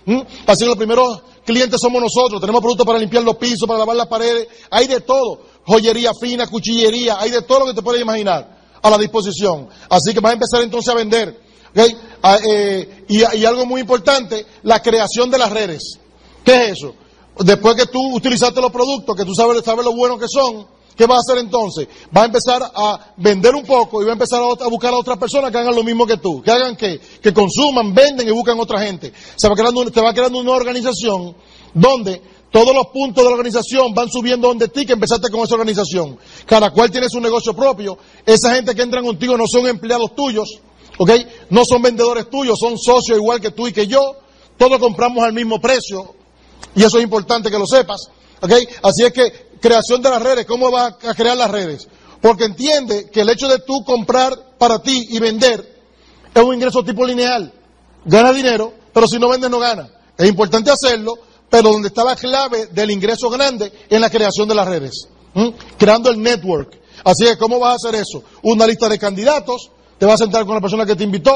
Así que los primeros clientes somos nosotros. Tenemos productos para limpiar los pisos, para lavar las paredes. Hay de todo. Joyería fina, cuchillería. Hay de todo lo que te puedes imaginar a la disposición. Así que vas a empezar entonces a vender. Ah, eh, y, algo muy importante, la creación de las redes. ¿Qué es eso? Después que tú utilizaste los productos, que tú sabes, sabes lo buenos que son, ¿qué vas a hacer entonces? Va a empezar a vender un poco y va a empezar a, buscar a otras personas que hagan lo mismo que tú. Que hagan que, que consuman, venden y buscan otra gente. Se va creando, va creando una organización donde todos los puntos de la organización van subiendo donde ti que empezaste con esa organización. Cada cual tiene su negocio propio. Esa gente que entra contigo no son empleados tuyos, ¿ok? No son vendedores tuyos, son socios igual que tú y que yo. Todos compramos al mismo precio. Y eso es importante que lo sepas, ¿ok? Así es que creación de las redes, ¿cómo vas a crear las redes? Porque entiende que el hecho de tú comprar para ti y vender es un ingreso tipo lineal. Gana dinero, pero si no vendes no gana. Es importante hacerlo pero donde está la clave del ingreso grande en la creación de las redes, creando el network. Así que, ¿cómo vas a hacer eso? Una lista de candidatos, te vas a sentar con la persona que te invitó.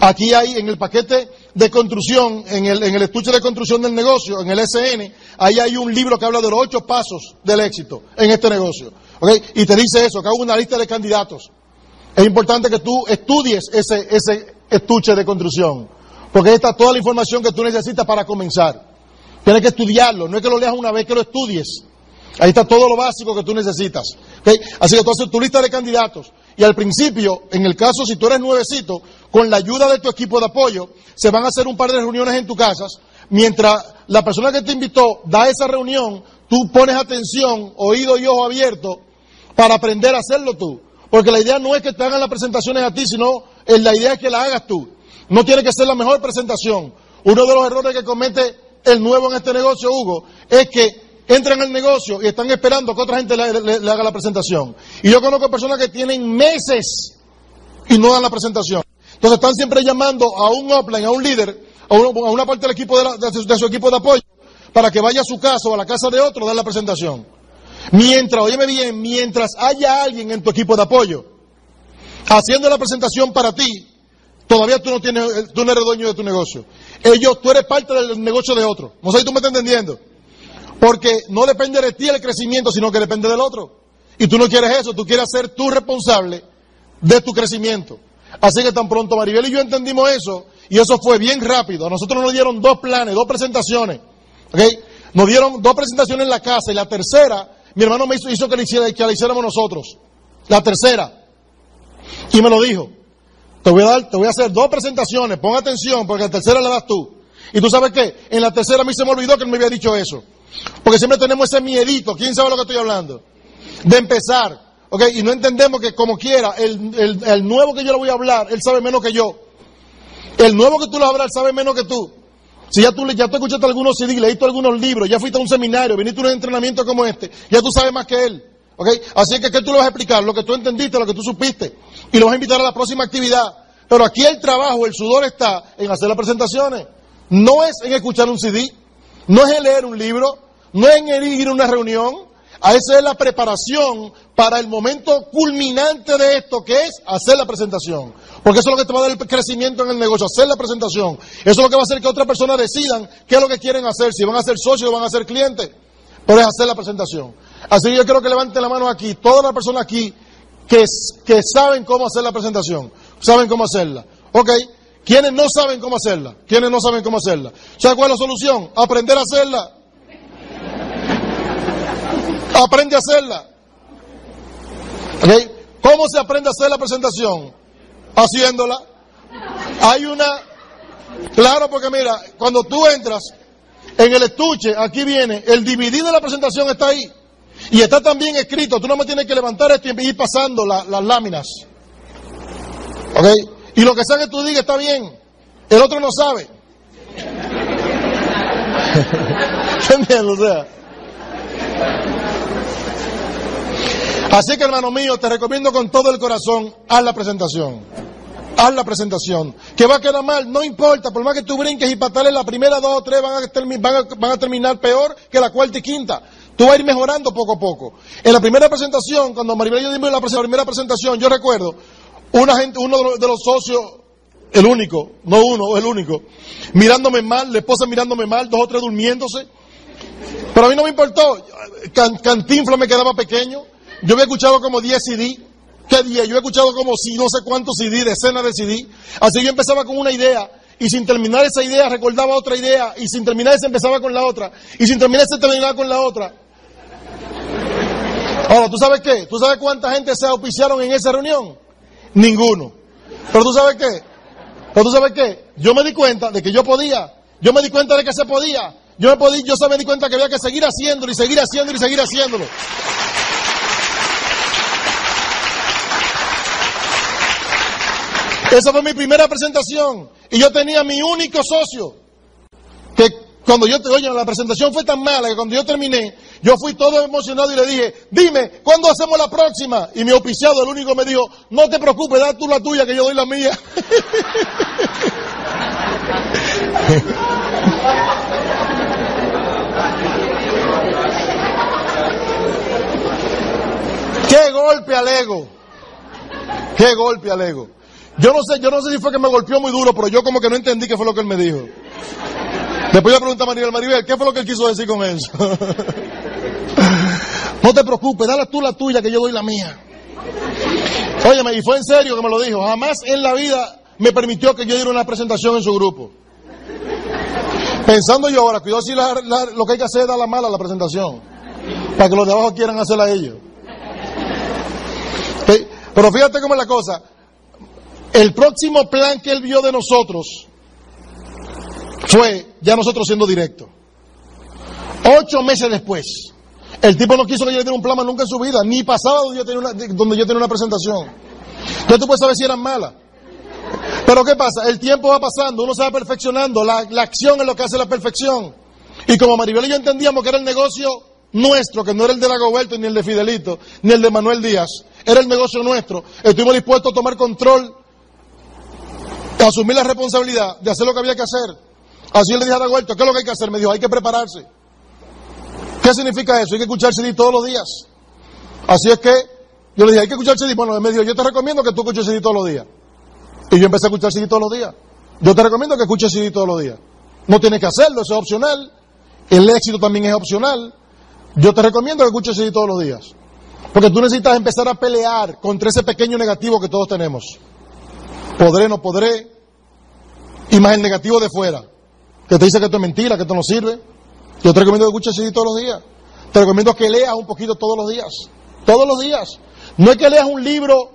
Aquí hay en el paquete de construcción, en el, en el estuche de construcción del negocio, en el SN, ahí hay un libro que habla de los ocho pasos del éxito en este negocio. Y te dice eso, que hago una lista de candidatos. Es importante que tú estudies ese estuche de construcción. Porque ahí está toda la información que tú necesitas para comenzar. Tienes que estudiarlo, no es que lo leas una vez, que lo estudies. Ahí está todo lo básico que tú necesitas. Así que tú haces tu lista de candidatos. Y al principio, en el caso si tú eres nuevecito, con la ayuda de tu equipo de apoyo, se van a hacer un par de reuniones en tu casa. Mientras la persona que te invitó da esa reunión, tú pones atención, oído y ojo abierto, para aprender a hacerlo tú. Porque la idea no es que te hagan las presentaciones a ti, sino la idea es que la hagas tú. No tiene que ser la mejor presentación. Uno de los errores que comete el nuevo en este negocio, Hugo, es que entran al negocio y están esperando que otra gente le, haga la presentación. Y yo conozco personas que tienen meses y no dan la presentación. Entonces están siempre llamando a un upline, a un líder, a, una parte del equipo de, su, equipo de apoyo, para que vaya a su casa o a la casa de otro a dar la presentación. Mientras, óyeme bien, mientras haya alguien en tu equipo de apoyo haciendo la presentación para ti, Todavía tú no tienes, tú no eres dueño de tu negocio. Ellos, tú eres parte del negocio de otro. No sé si tú me estás entendiendo. Porque no depende de ti el crecimiento, sino que depende del otro. Y tú no quieres eso, tú quieres ser tú responsable de tu crecimiento. Así que tan pronto Maribel y yo entendimos eso, y eso fue bien rápido. A nosotros nos dieron dos planes, dos presentaciones. ¿okay? Nos dieron dos presentaciones en la casa, y la tercera, mi hermano me hizo, hizo que, la que la hiciéramos nosotros. La tercera. Y me lo dijo. Te voy a dar, te voy a hacer dos presentaciones, pon atención, porque la tercera la das tú. Y tú sabes qué, en la tercera a mí se me olvidó que él me había dicho eso. Porque siempre tenemos ese miedito, ¿quién sabe lo que estoy hablando? De empezar, ¿ok? Y no entendemos que como quiera, el, el, nuevo que yo le voy a hablar, él sabe menos que yo. El nuevo que tú le vas a hablar sabe menos que tú. Si ya tú, ya tú escuchaste algunos CD, leíste algunos libros, ya fuiste a un seminario, viniste a un entrenamiento como este, ya tú sabes más que él. ¿ok? Así que, ¿qué tú le vas a explicar? Lo que tú entendiste, lo que tú supiste y lo vas a invitar a la próxima actividad. Pero aquí el trabajo, el sudor está en hacer las presentaciones. No es en escuchar un CD, no es en leer un libro, no es en ir a una reunión. A esa es la preparación para el momento culminante de esto, que es hacer la presentación. Porque eso es lo que te va a dar el crecimiento en el negocio, hacer la presentación. Eso es lo que va a hacer que otras personas decidan qué es lo que quieren hacer, si van a ser socios o van a ser clientes. Pero es hacer la presentación. Así que yo quiero que levante la mano aquí, todas las personas aquí que, saben cómo hacer la presentación, saben cómo hacerla. Ok, ¿quiénes no saben cómo hacerla? ¿Quiénes no saben cómo hacerla? ¿Sabes cuál es la solución? Aprender a hacerla. Aprende a hacerla. Ok, ¿Cómo se aprende a hacer la presentación? Haciéndola. Hay una... Claro, porque mira, cuando tú entras en el estuche, aquí viene, el DVD de la presentación está ahí. Y está también escrito, tú no me tienes que levantar esto y ir pasando las láminas. ¿Ok? Y lo que sea que tú digas está bien. El otro no sabe. ¿Entiendes? O sea. Así que hermano mío, te recomiendo con todo el corazón, haz la presentación. Haz la presentación. Que va a quedar mal, no importa, por más que tú brinques y patales, la primera dos o tres van a, van a terminar peor que la cuarta y quinta. Tú vas a ir mejorando poco a poco. En la primera presentación, cuando Maribel y yo dimos la primera presentación, yo recuerdo, una gente, uno de los socios, el único, no uno, el único, mirándome mal, la esposa mirándome mal, dos o tres durmiéndose. Pero a mí no me importó. Cantinfla me quedaba pequeño. Yo había escuchado como 10 CD. ¿Qué día? Yo he escuchado como si no sé cuántos CD, decenas de CD. Así yo empezaba con una idea y sin terminar esa idea recordaba otra idea y sin terminar esa empezaba con la otra y sin terminar esa terminaba con la otra. Ahora, ¿tú sabes qué? ¿Tú sabes cuánta gente se auspiciaron en esa reunión? Ninguno. Pero tú sabes qué? Pero tú sabes qué? Yo me di cuenta de que yo podía. Yo me di cuenta de que se podía. Yo me, podía, yo me di cuenta que había que seguir haciéndolo y seguir haciéndolo y seguir haciéndolo. Esa fue mi primera presentación. Y yo tenía mi único socio. Que cuando yo te oye, la presentación fue tan mala que cuando yo terminé, yo fui todo emocionado y le dije, dime, ¿cuándo hacemos la próxima? Y mi oficiado, el único, me dijo, no te preocupes, da tú la tuya que yo doy la mía. ¡Qué golpe al ego! ¡Qué golpe al ego! Yo no sé, yo no sé si fue que me golpeó muy duro, pero yo como que no entendí qué fue lo que él me dijo. Después pregunté a Maribel, ¿qué fue lo que él quiso decir con eso? no te preocupes, dale tú la tuya que yo doy la mía. Óyeme, y fue en serio que me lo dijo. Jamás en la vida me permitió que yo diera una presentación en su grupo. Pensando yo ahora, yo sí lo que hay que hacer es dar la mala a la presentación. Para que los de abajo quieran hacerla ellos. Pero fíjate cómo es la cosa. El próximo plan que él vio de nosotros fue ya nosotros siendo directos. Ocho meses después, el tipo no quiso que yo le diera un plan nunca en su vida, ni pasaba donde yo tenía una, donde yo tenía una presentación. Entonces tú puedes saber si eran malas. Pero ¿qué pasa? El tiempo va pasando, uno se va perfeccionando, la, la acción es lo que hace la perfección. Y como Maribel y yo entendíamos que era el negocio nuestro, que no era el de Lagoberto, ni el de Fidelito, ni el de Manuel Díaz, era el negocio nuestro, estuvimos dispuestos a tomar control asumir la responsabilidad de hacer lo que había que hacer. Así le dije a Dagoberto, ¿qué es lo que hay que hacer? Me dijo, hay que prepararse. ¿Qué significa eso? Hay que escuchar CD todos los días. Así es que yo le dije, hay que escuchar CD. Bueno, él me dijo, yo te recomiendo que tú escuches CD todos los días. Y yo empecé a escuchar CD todos los días. Yo te recomiendo que escuches CD todos los días. No tienes que hacerlo, eso es opcional. El éxito también es opcional. Yo te recomiendo que escuches CD todos los días. Porque tú necesitas empezar a pelear contra ese pequeño negativo que todos tenemos. Podré, no podré, y más el negativo de fuera, que te dice que esto es mentira, que esto no sirve. Yo te recomiendo que escuches CD todos los días. Te recomiendo que leas un poquito todos los días. Todos los días. No es que leas un libro,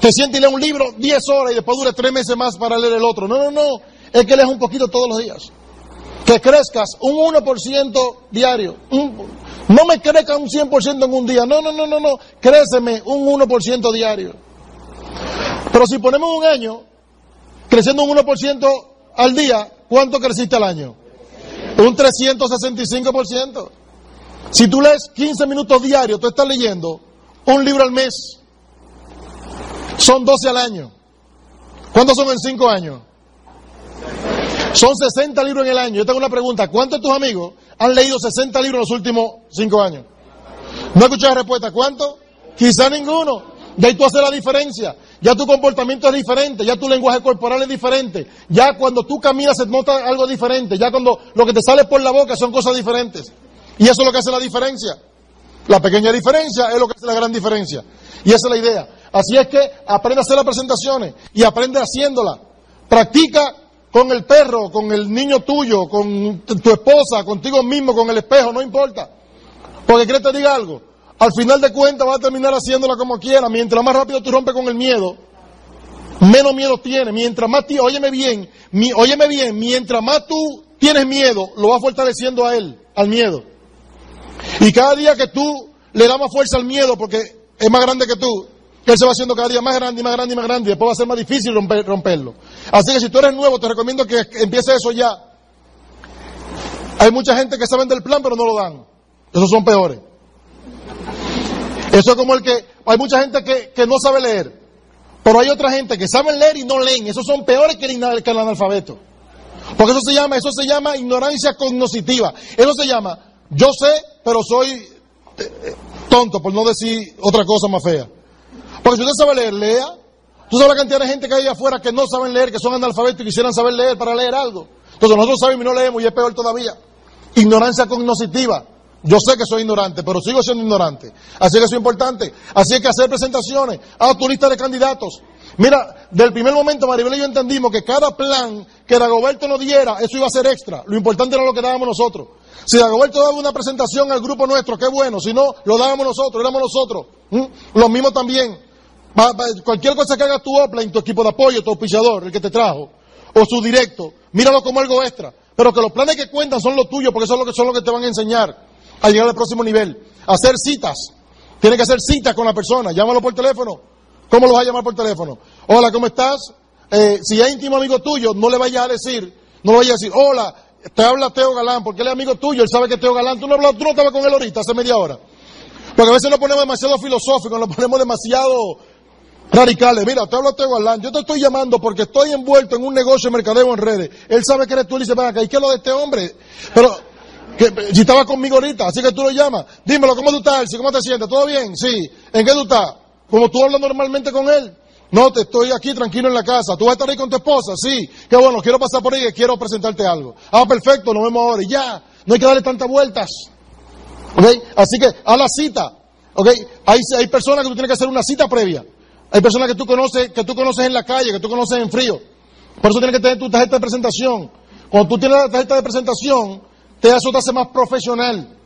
te sientes y leas un libro 10 horas y después dure 3 meses más para leer el otro. No, no, no. Es que leas un poquito todos los días. Que crezcas un 1% diario. no me crezca un 100% en un día. No, no, no, no, no. Créceme un 1% diario. Pero si ponemos un año, creciendo un 1% al día, ¿cuánto creciste al año? Un 365%. Si tú lees 15 minutos diarios, tú estás leyendo un libro al mes. Son 12 al año. ¿Cuántos son en 5 años? Son 60 libros en el año. Yo tengo una pregunta. ¿Cuántos de tus amigos han leído 60 libros en los últimos 5 años? No escuché la respuesta. ¿Cuántos? Quizá ninguno. De ahí tú haces la diferencia. Ya tu comportamiento es diferente, ya tu lenguaje corporal es diferente, ya cuando tú caminas se nota algo diferente, ya cuando lo que te sale por la boca son cosas diferentes. Y eso es lo que hace la diferencia. La pequeña diferencia es lo que hace la gran diferencia. Y esa es la idea. Así es que aprende a hacer las presentaciones y aprende haciéndola. Practica con el perro, con el niño tuyo, con tu esposa, contigo mismo, con el espejo, no importa. Porque quieres te diga algo. Al final de cuentas vas a terminar haciéndola como quieras. Mientras más rápido tú rompes con el miedo, menos miedo tienes. Mientras más, ti- óyeme bien, óyeme bien, mientras más tú tienes miedo, lo vas fortaleciendo a él, al miedo. Y cada día que tú le das más fuerza al miedo, porque es más grande que tú, él se va haciendo cada día más grande y más grande y más grande, y después va a ser más difícil romper- romperlo. Así que si tú eres nuevo, te recomiendo que empieces eso ya. Hay mucha gente que saben del plan, pero no lo dan. Esos son peores. Eso es como el que, hay mucha gente que, que no sabe leer, pero hay otra gente que sabe leer y no leen. Esos son peores que el, que analfabeto. Porque eso se llama, eso se llama ignorancia cognoscitiva. Eso se llama, yo sé, pero soy eh, eh, tonto, por no decir otra cosa más fea. Porque si usted sabe leer, lea. Tú sabes la cantidad de gente que hay afuera que no saben leer, que son analfabetos y quisieran saber leer para leer algo. Entonces nosotros sabemos y no leemos y es peor todavía. Ignorancia cognoscitiva. Yo sé que soy ignorante, pero sigo siendo ignorante. Así que eso es importante. Así que hacer presentaciones. Haz tu lista de candidatos. Mira, del primer momento Maribel y yo entendimos que cada plan que Dagoberto nos diera, eso iba a ser extra. Lo importante era lo que dábamos nosotros. Si Dagoberto daba una presentación al grupo nuestro, qué bueno. Si no, lo dábamos nosotros, éramos nosotros. ¿Mm? Lo mismo también. Cualquier cosa que hagas tu OPLA en tu equipo de apoyo, tu auspiciador, el que te trajo, o su directo, míralo como algo extra. Pero que los planes que cuentan son los tuyos, porque son lo que, son lo que te van a enseñar a llegar al próximo nivel. Hacer citas. Tienes que hacer citas con la persona. Llámalo por teléfono. ¿Cómo lo vas a llamar por teléfono? Hola, ¿cómo estás? Eh, si es íntimo amigo tuyo, no le vayas a decir, no le vayas a decir, hola, te habla Teo Galán, porque él es amigo tuyo, él sabe que Teo Galán. Tú no, hablas- tú no estabas con él ahorita, hace media hora. Porque a veces nos ponemos demasiado filosóficos, nos ponemos demasiado radicales. Mira, te hablo Teo Galán, yo te estoy llamando porque estoy envuelto en un negocio de mercadeo en redes. Él sabe que eres tú y dice, ven ¿y qué es lo de este hombre? Pero, que, si estaba conmigo ahorita, así que tú lo llamas. Dímelo, ¿cómo tú estás, Elsie? ¿Cómo te sientes? ¿Todo bien? Sí. ¿En qué tú estás? Como tú hablas normalmente con él. No, te estoy aquí tranquilo en la casa. ¿Tú vas a estar ahí con tu esposa? Sí. Qué bueno, quiero pasar por ahí y quiero presentarte algo. Ah, perfecto, nos vemos ahora. Y ya, no hay que darle tantas vueltas. ¿Ok? Así que a la cita. ¿Ok? Hay, hay personas que tú tienes que hacer una cita previa. Hay personas que tú conoces, que tú conoces en la calle, que tú conoces en frío. Por eso tienes que tener tu tarjeta de presentación. Cuando tú tienes la tarjeta de presentación, te eso te hace más profesional.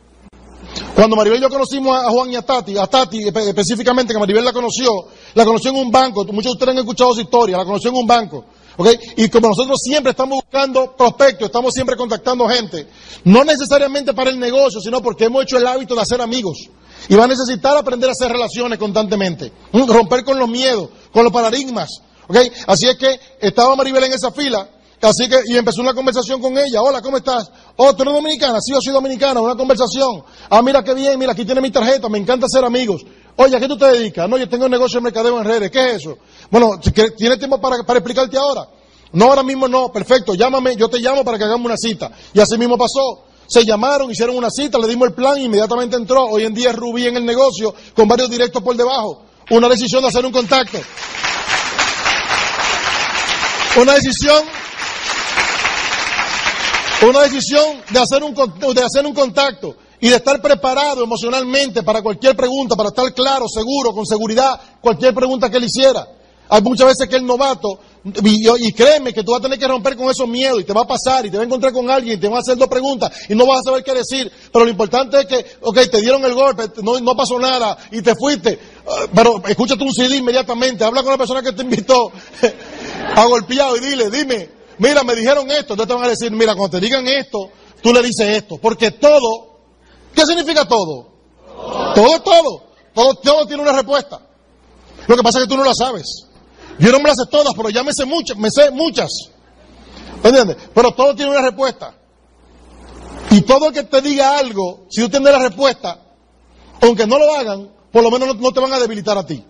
Cuando Maribel y yo conocimos a Juan y a Tati, a Tati espe- específicamente, que Maribel la conoció, la conoció en un banco, muchos de ustedes han escuchado su historia, la conoció en un banco, ¿ok? Y como nosotros siempre estamos buscando prospectos, estamos siempre contactando gente, no necesariamente para el negocio, sino porque hemos hecho el hábito de hacer amigos. Y va a necesitar aprender a hacer relaciones constantemente, romper con los miedos, con los paradigmas, ¿ok? Así es que estaba Maribel en esa fila, Así que, y empezó una conversación con ella. Hola, ¿cómo estás? Oh, ¿tú eres dominicana? Sí, yo soy dominicana. Una conversación. Ah, mira qué bien, mira, aquí tiene mi tarjeta. Me encanta ser amigos. Oye, ¿a qué tú te dedicas? No, yo tengo un negocio de mercadeo en redes. ¿Qué es eso? Bueno, ¿tienes tiempo para, para explicarte ahora? No, ahora mismo no. Perfecto, llámame, yo te llamo para que hagamos una cita. Y así mismo pasó. Se llamaron, hicieron una cita, le dimos el plan, inmediatamente entró. Hoy en día es Rubí en el negocio, con varios directos por debajo. Una decisión de hacer un contacto. Una decisión una decisión de hacer un, de hacer un contacto y de estar preparado emocionalmente para cualquier pregunta, para estar claro, seguro, con seguridad, cualquier pregunta que él hiciera. Hay muchas veces que el novato, y, y créeme que tú vas a tener que romper con esos miedos y te va a pasar y te va a encontrar con alguien y te va a hacer dos preguntas y no vas a saber qué decir. Pero lo importante es que, ok, te dieron el golpe, no, no pasó nada y te fuiste. Ah, Pero escúchate un CD inmediatamente, habla con la persona que te invitó a golpeado y dile, dime, mira, me dijeron esto. Entonces te van a decir, mira, cuando te digan esto, tú le dices esto. Porque todo, ¿qué significa todo? Todo es todo. Todo, todo tiene una respuesta. Lo que pasa es que tú no la sabes. Yo no me las sé todas, pero ya me sé muchas, me sé muchas. ¿Entiendes? Pero todo tiene una respuesta. Y todo que te diga algo, si tú tienes la respuesta, aunque no lo hagan, por lo menos no, no te van a debilitar a ti.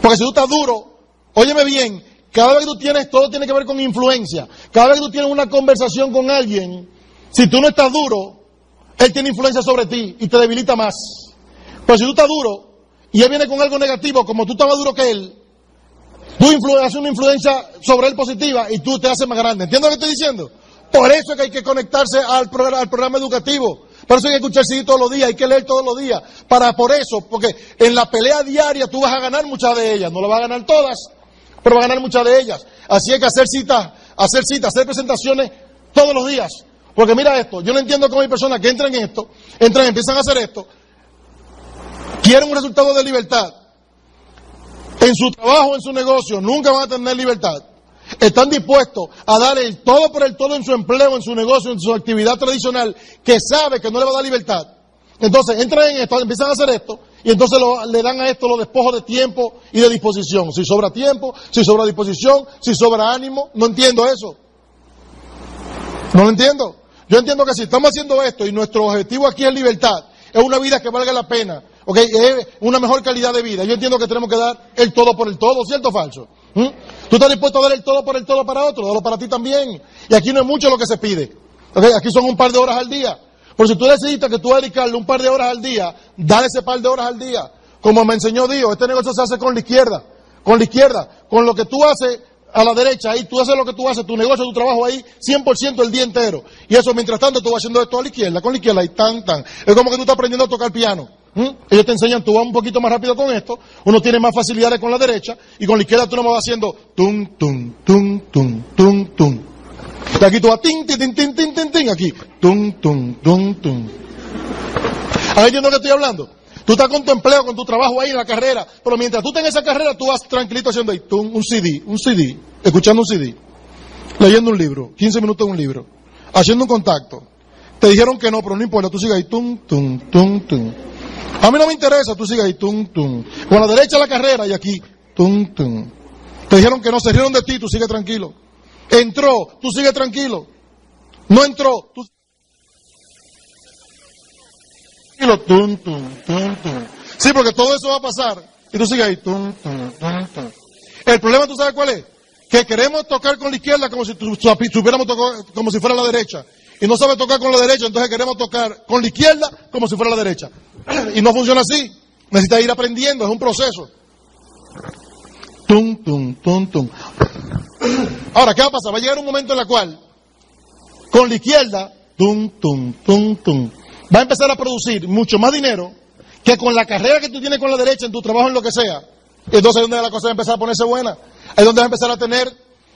Porque si tú estás duro, óyeme bien, cada vez que tú tienes, todo tiene que ver con influencia. Cada vez que tú tienes una conversación con alguien, si tú no estás duro, él tiene influencia sobre ti y te debilita más. Pero si tú estás duro y él viene con algo negativo, como tú estás más duro que él, tú haces una influencia sobre él positiva y tú te haces más grande. ¿Entiendes lo que estoy diciendo? Por eso es que hay que conectarse al, al programa educativo. Por eso hay que escuchar todos los días, hay que leer todos los días. Para por eso, porque en la pelea diaria tú vas a ganar muchas de ellas. No lo vas a ganar todas, pero vas a ganar muchas de ellas. Así hay que hacer citas, hacer citas, hacer presentaciones todos los días. Porque mira esto, yo no entiendo cómo hay personas que entran en esto, entran empiezan a hacer esto, quieren un resultado de libertad, en su trabajo, en su negocio, nunca van a tener libertad. Están dispuestos a dar el todo por el todo en su empleo, en su negocio, en su actividad tradicional, que sabe que no le va a dar libertad. Entonces entran en esto, empiezan a hacer esto, y entonces le dan a esto los despojos de tiempo y de disposición. Si sobra tiempo, si sobra disposición, si sobra ánimo, no entiendo eso. No lo entiendo. Yo entiendo que si estamos haciendo esto y nuestro objetivo aquí es libertad, es una vida que valga la pena, ¿ok? Es una mejor calidad de vida. Yo entiendo que tenemos que dar el todo por el todo, ¿cierto o falso? ¿Mm? ¿Tú estás dispuesto a dar el todo por el todo para otro? Dalo para ti también. Y aquí no es mucho lo que se pide. Aquí son un par de horas al día. Pero si tú decidiste que tú dedicarle un par de horas al día, dale ese par de horas al día. Como me enseñó Dios, este negocio se hace con la izquierda. Con la izquierda. Con lo que tú haces a la derecha, ahí tú haces lo que tú haces, tu negocio, tu trabajo ahí, 100% el día entero. Y eso mientras tanto tú vas haciendo esto a la izquierda, con la izquierda, y tan, tan. Es como que tú estás aprendiendo a tocar piano. Ellos te enseñan, tú vas un poquito más rápido con esto, uno tiene más facilidades con la derecha, y con la izquierda tú no vas haciendo tum, tum, tum, tum, tum, tum. Aquí tú vas tin, tin, tin, tin, tin, tin, aquí, tum, tum, tum, tum. ¿Ahí entiendes lo que estoy hablando? Tú estás con tu empleo, con tu trabajo ahí en la carrera, pero mientras tú estás en esa carrera, tú vas tranquilito haciendo ahí, tum, un CD, un CD, escuchando un CD, leyendo un libro, 15 minutos de un libro, haciendo un contacto. Te dijeron que no, pero no importa, tú sigues ahí, tum, tum, tum, tum. A mí no me interesa, tú sigues ahí, tum, tum. Con la derecha la carrera y aquí, tum, tum. Te dijeron que no, se rieron de ti, tú sigues tranquilo. Entró, tú sigues tranquilo. No entró, tú tranquilo, tum, tum, tum. Sí, porque todo eso va a pasar y tú sigues ahí. El problema, ¿tú sabes cuál es? Que queremos tocar con la izquierda como si supiéramos tocar como si fuera la derecha. Y no sabe tocar con la derecha, entonces queremos tocar con la izquierda como si fuera la derecha. Y no funciona así. Necesita ir aprendiendo, es un proceso. Tum, tum, tum, tum. Ahora, ¿qué va a pasar? Va a llegar un momento en el cual, con la izquierda, tum, tum, tum, tum, va a empezar a producir mucho más dinero que con la carrera que tú tienes con la derecha en tu trabajo, en lo que sea. Entonces es donde la cosa va a empezar a ponerse buena. Es donde va a empezar a tener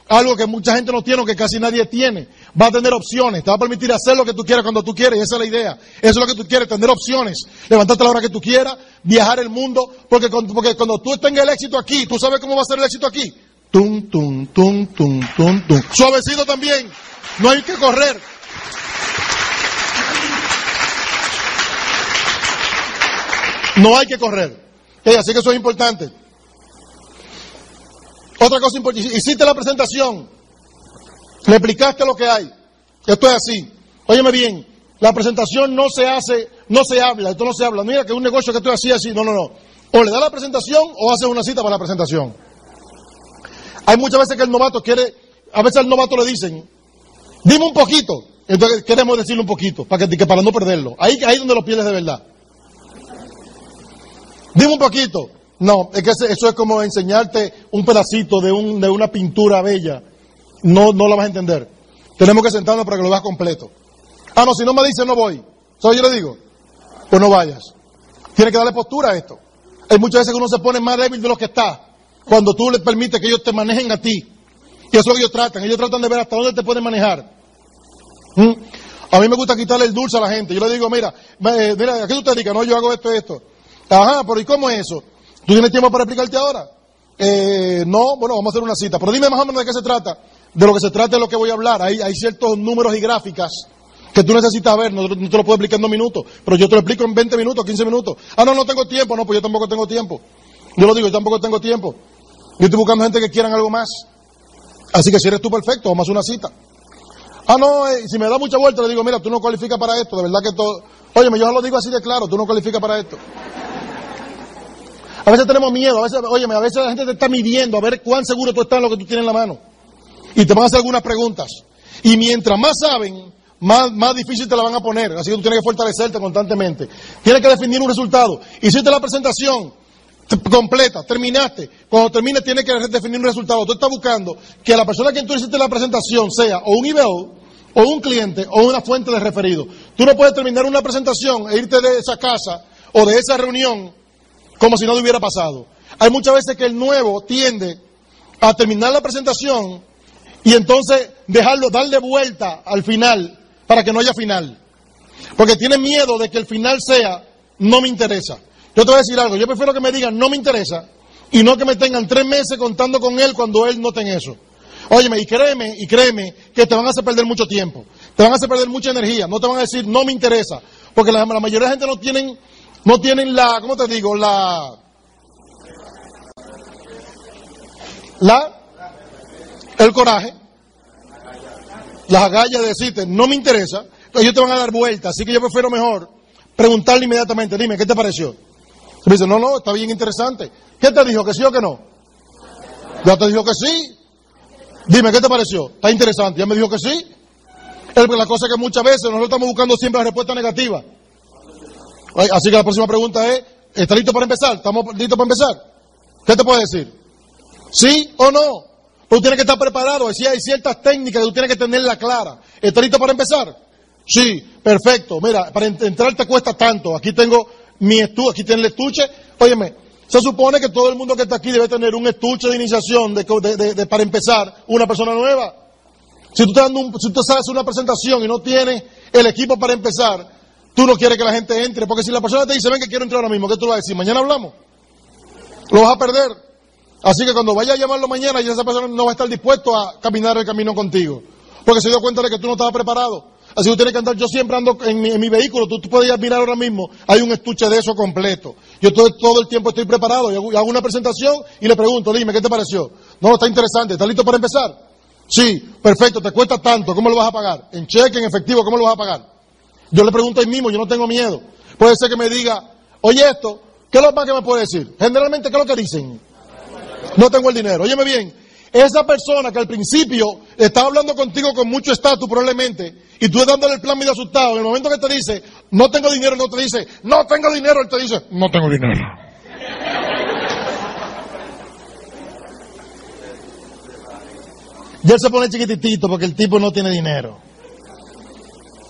algo que mucha gente no tiene o que casi nadie tiene. Va a tener opciones, te va a permitir hacer lo que tú quieras cuando tú quieres, esa es la idea. Eso es lo que tú quieres, tener opciones. Levantarte a la hora que tú quieras, viajar el mundo, porque, porque cuando tú tengas el éxito aquí, tú sabes cómo va a ser el éxito aquí. Tum, tum, tum, tum, tum, tum. Suavecito también, no hay que correr. No hay que correr. así que eso es importante. Otra cosa importante, hiciste la presentación, le explicaste lo que hay. Esto es así. Óyeme bien, la presentación no se hace, no se habla, esto no se habla. Mira que un negocio que estoy así, así. No, no, no. O le da la presentación o hace una cita para la presentación. Hay muchas veces que el novato quiere, a veces al novato le dicen, dime un poquito. Entonces queremos decirle un poquito, para, que, para no perderlo. Ahí, es donde lo pierdes de verdad. Dime un poquito. No, es que eso es como enseñarte un pedacito de, un, de una pintura bella. No, no la vas a entender. Tenemos que sentarnos para que lo veas completo. Ah, no, si no me dice no voy. ¿Sabes yo le digo? Pues no vayas. Tienes que darle postura a esto. Hay muchas veces que uno se pone más débil de lo que está. Cuando tú les permites que ellos te manejen a ti. Y eso es lo que ellos tratan. Ellos tratan de ver hasta dónde te pueden manejar. ¿Mm? A mí me gusta quitarle el dulce a la gente. Yo le digo, mira, eh, mira, ¿a qué tú te dedicas? No, yo hago esto esto. Ajá, pero ¿y cómo es eso? ¿Tú tienes tiempo para explicarte ahora? Eh, no, bueno, vamos a hacer una cita. Pero dime más o menos de qué se trata. De lo que se trata es lo que voy a hablar. Hay, hay ciertos números y gráficas que tú necesitas ver. No, no, te lo puedo explicar en dos minutos. Pero yo te lo explico en 20 minutos, 15 minutos. Ah, no, no tengo tiempo. No, pues yo tampoco tengo tiempo. Yo lo digo, yo tampoco tengo tiempo. Yo estoy buscando gente que quieran algo más. Así que si eres tú perfecto, vamos a hacer una cita. Ah, no, eh, si me da mucha vuelta, le digo, mira, tú no cualificas para esto. De verdad que todo... Oye, yo lo digo así de claro, tú no cualificas para esto. A veces tenemos miedo, a veces, óyeme, a veces la gente te está midiendo a ver cuán seguro tú estás en lo que tú tienes en la mano. Y te van a hacer algunas preguntas. Y mientras más saben, más, más difícil te la van a poner. Así que tú tienes que fortalecerte constantemente. Tienes que definir un resultado. Hiciste la presentación completa, terminaste. Cuando termines tienes que definir un resultado. Tú estás buscando que la persona a quien tú hiciste la presentación sea o un IBO, o un cliente, o una fuente de referido. Tú no puedes terminar una presentación e irte de esa casa o de esa reunión como si no hubiera pasado. Hay muchas veces que el nuevo tiende a terminar la presentación y entonces dejarlo, darle vuelta al final para que no haya final. Porque tiene miedo de que el final sea, no me interesa. Yo te voy a decir algo, yo prefiero que me digan no me interesa y no que me tengan tres meses contando con él cuando él no tenga eso. Óyeme, y créeme, y créeme que te van a hacer perder mucho tiempo, te van a hacer perder mucha energía, no te van a decir no me interesa, porque la, mayoría de la gente no tienen, no tienen la, ¿cómo te digo? La, la, el coraje, las agallas de decirte no me interesa, ellos te van a dar vuelta, así que yo prefiero mejor preguntarle inmediatamente, dime, ¿qué te pareció? Me dice, no, no, está bien interesante. ¿Qué te dijo, que sí o que no? Ya te dijo que sí. Dime, ¿qué te pareció? Está interesante. Ya me dijo que sí. La cosa es que muchas veces nosotros estamos buscando siempre la respuesta negativa. Así que la próxima pregunta es, ¿está listo para empezar? ¿Estamos listos para empezar? ¿Qué te puede decir? ¿Sí o no? Tú tienes que estar preparado. Hay ciertas técnicas que tú tienes que tenerla clara. ¿Está listo para empezar? Sí, perfecto. Mira, para entrar te cuesta tanto. Aquí tengo mi estuche, aquí tiene el estuche. Óyeme, se supone que todo el mundo que está aquí debe tener un estuche de iniciación de, de, para empezar una persona nueva. Si tú, estás dando un, si tú sabes una presentación y no tienes el equipo para empezar, tú no quieres que la gente entre. Porque si la persona te dice, ven que quiero entrar ahora mismo, ¿qué tú vas a decir? Mañana hablamos. Lo vas a perder. Así que cuando vaya a llamarlo mañana, ya esa persona no va a estar dispuesto a caminar el camino contigo. Porque se dio cuenta de que tú no estabas preparado. Así que tú tienes que andar, yo siempre ando en mi, vehículo, tú, puedes mirar ahora mismo, hay un estuche de eso completo. Yo todo, todo el tiempo estoy preparado, yo hago, una presentación y le pregunto, dime, ¿qué te pareció? No, está interesante, ¿estás listo para empezar? Sí, perfecto, te cuesta tanto, ¿cómo lo vas a pagar? En cheque, en efectivo, ¿cómo lo vas a pagar? Yo le pregunto ahí mismo, yo no tengo miedo. Puede ser que me diga, oye esto, ¿qué es lo más que me puede decir? Generalmente, ¿qué es lo que dicen? No tengo el dinero. Óyeme bien, esa persona que al principio estaba hablando contigo con mucho estatus probablemente, y tú dándole el plan medio asustado, en el momento que te dice, no tengo dinero, no te dice, no tengo dinero, él te dice, no tengo dinero. Y él se pone chiquitito porque el tipo no tiene dinero.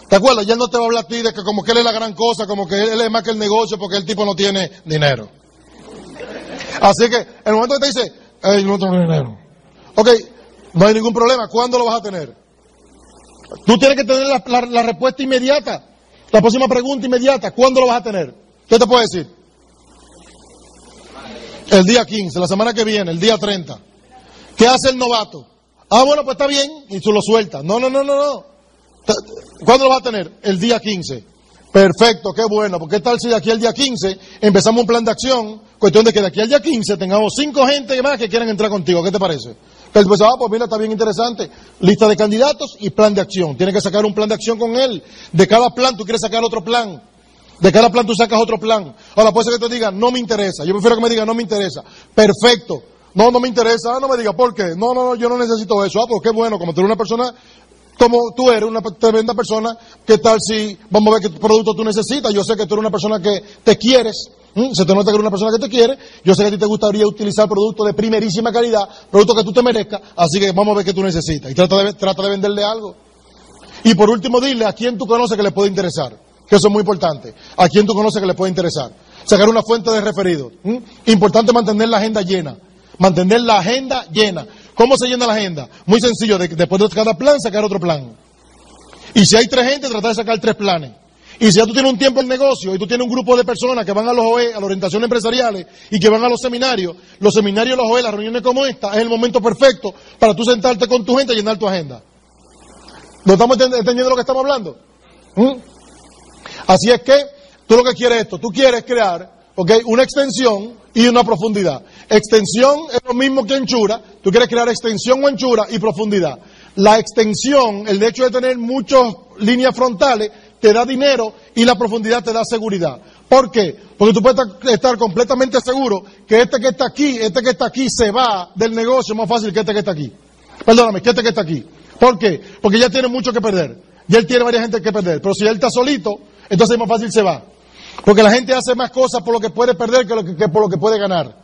¿Te acuerdas? Y él no te va a hablar a ti de que como que él es la gran cosa, como que él es más que el negocio porque el tipo no tiene dinero. Así que, en el momento que te dice, hey, no tengo dinero. Ok, no hay ningún problema. ¿Cuándo lo vas a tener? Tú tienes que tener la, respuesta inmediata. La próxima pregunta inmediata. ¿Cuándo lo vas a tener? ¿Qué te puedo decir? El día 15, la semana que viene, el día 30. ¿Qué hace el novato? Ah, bueno, pues está bien. Y tú lo sueltas. No, no, no, no, no. ¿Cuándo lo vas a tener? El día 15. Perfecto, qué bueno. Porque tal si de aquí al día 15 empezamos un plan de acción? Cuestión de que de aquí al día 15 tengamos cinco gente más que quieran entrar contigo. ¿Qué te parece? Él pues, ah, pues mira, está bien interesante. Lista de candidatos y plan de acción. Tienes que sacar un plan de acción con él. De cada plan tú quieres sacar otro plan. De cada plan tú sacas otro plan. Ahora puede ser que te diga, no me interesa. Yo prefiero que me diga, no me interesa. Perfecto. No, no me interesa. Ah, no me diga, ¿por qué? No, no, no, yo no necesito eso. Ah, pues qué bueno, como tú eres una persona, como tú eres una tremenda persona, ¿qué tal si vamos a ver qué producto tú necesitas? Yo sé que tú eres una persona que te quieres, ¿Mm? Se te nota que eres una persona que te quiere. Yo sé que a ti te gustaría utilizar productos de primerísima calidad, productos que tú te merezcas. Así que vamos a ver qué tú necesitas. Y trata de, trata de venderle algo. Y por último, dile a quién tú conoces que le puede interesar. Que eso es muy importante. A quién tú conoces que le puede interesar. Sacar una fuente de referidos. Importante mantener la agenda llena. Mantener la agenda llena. ¿Cómo se llena la agenda? Muy sencillo. después de cada plan, sacar otro plan. Y si hay tres gente, tratar de sacar tres planes. Y si ya tú tienes un tiempo en negocio y tú tienes un grupo de personas que van a los OE, a las orientaciones empresariales y que van a los seminarios, los seminarios, los OE, las reuniones como esta, es el momento perfecto para tú sentarte con tu gente y llenar tu agenda. ¿No estamos entendiendo lo que estamos hablando? ¿Mm? Así es que tú lo que quieres es esto, tú quieres crear una extensión y una profundidad. Extensión es lo mismo que anchura, tú quieres crear extensión o anchura y profundidad. La extensión, el hecho de tener muchas líneas frontales, te da dinero y la profundidad te da seguridad. ¿Por qué? Porque tú puedes estar completamente seguro que este que está aquí, este que está aquí se va del negocio más fácil que este que está aquí. Perdóname, que este que está aquí. ¿Por qué? Porque ya tiene mucho que perder. Ya él tiene varias gente que perder. Pero si él está solito, entonces más fácil se va. Porque la gente hace más cosas por lo que puede perder que, que por lo que puede ganar.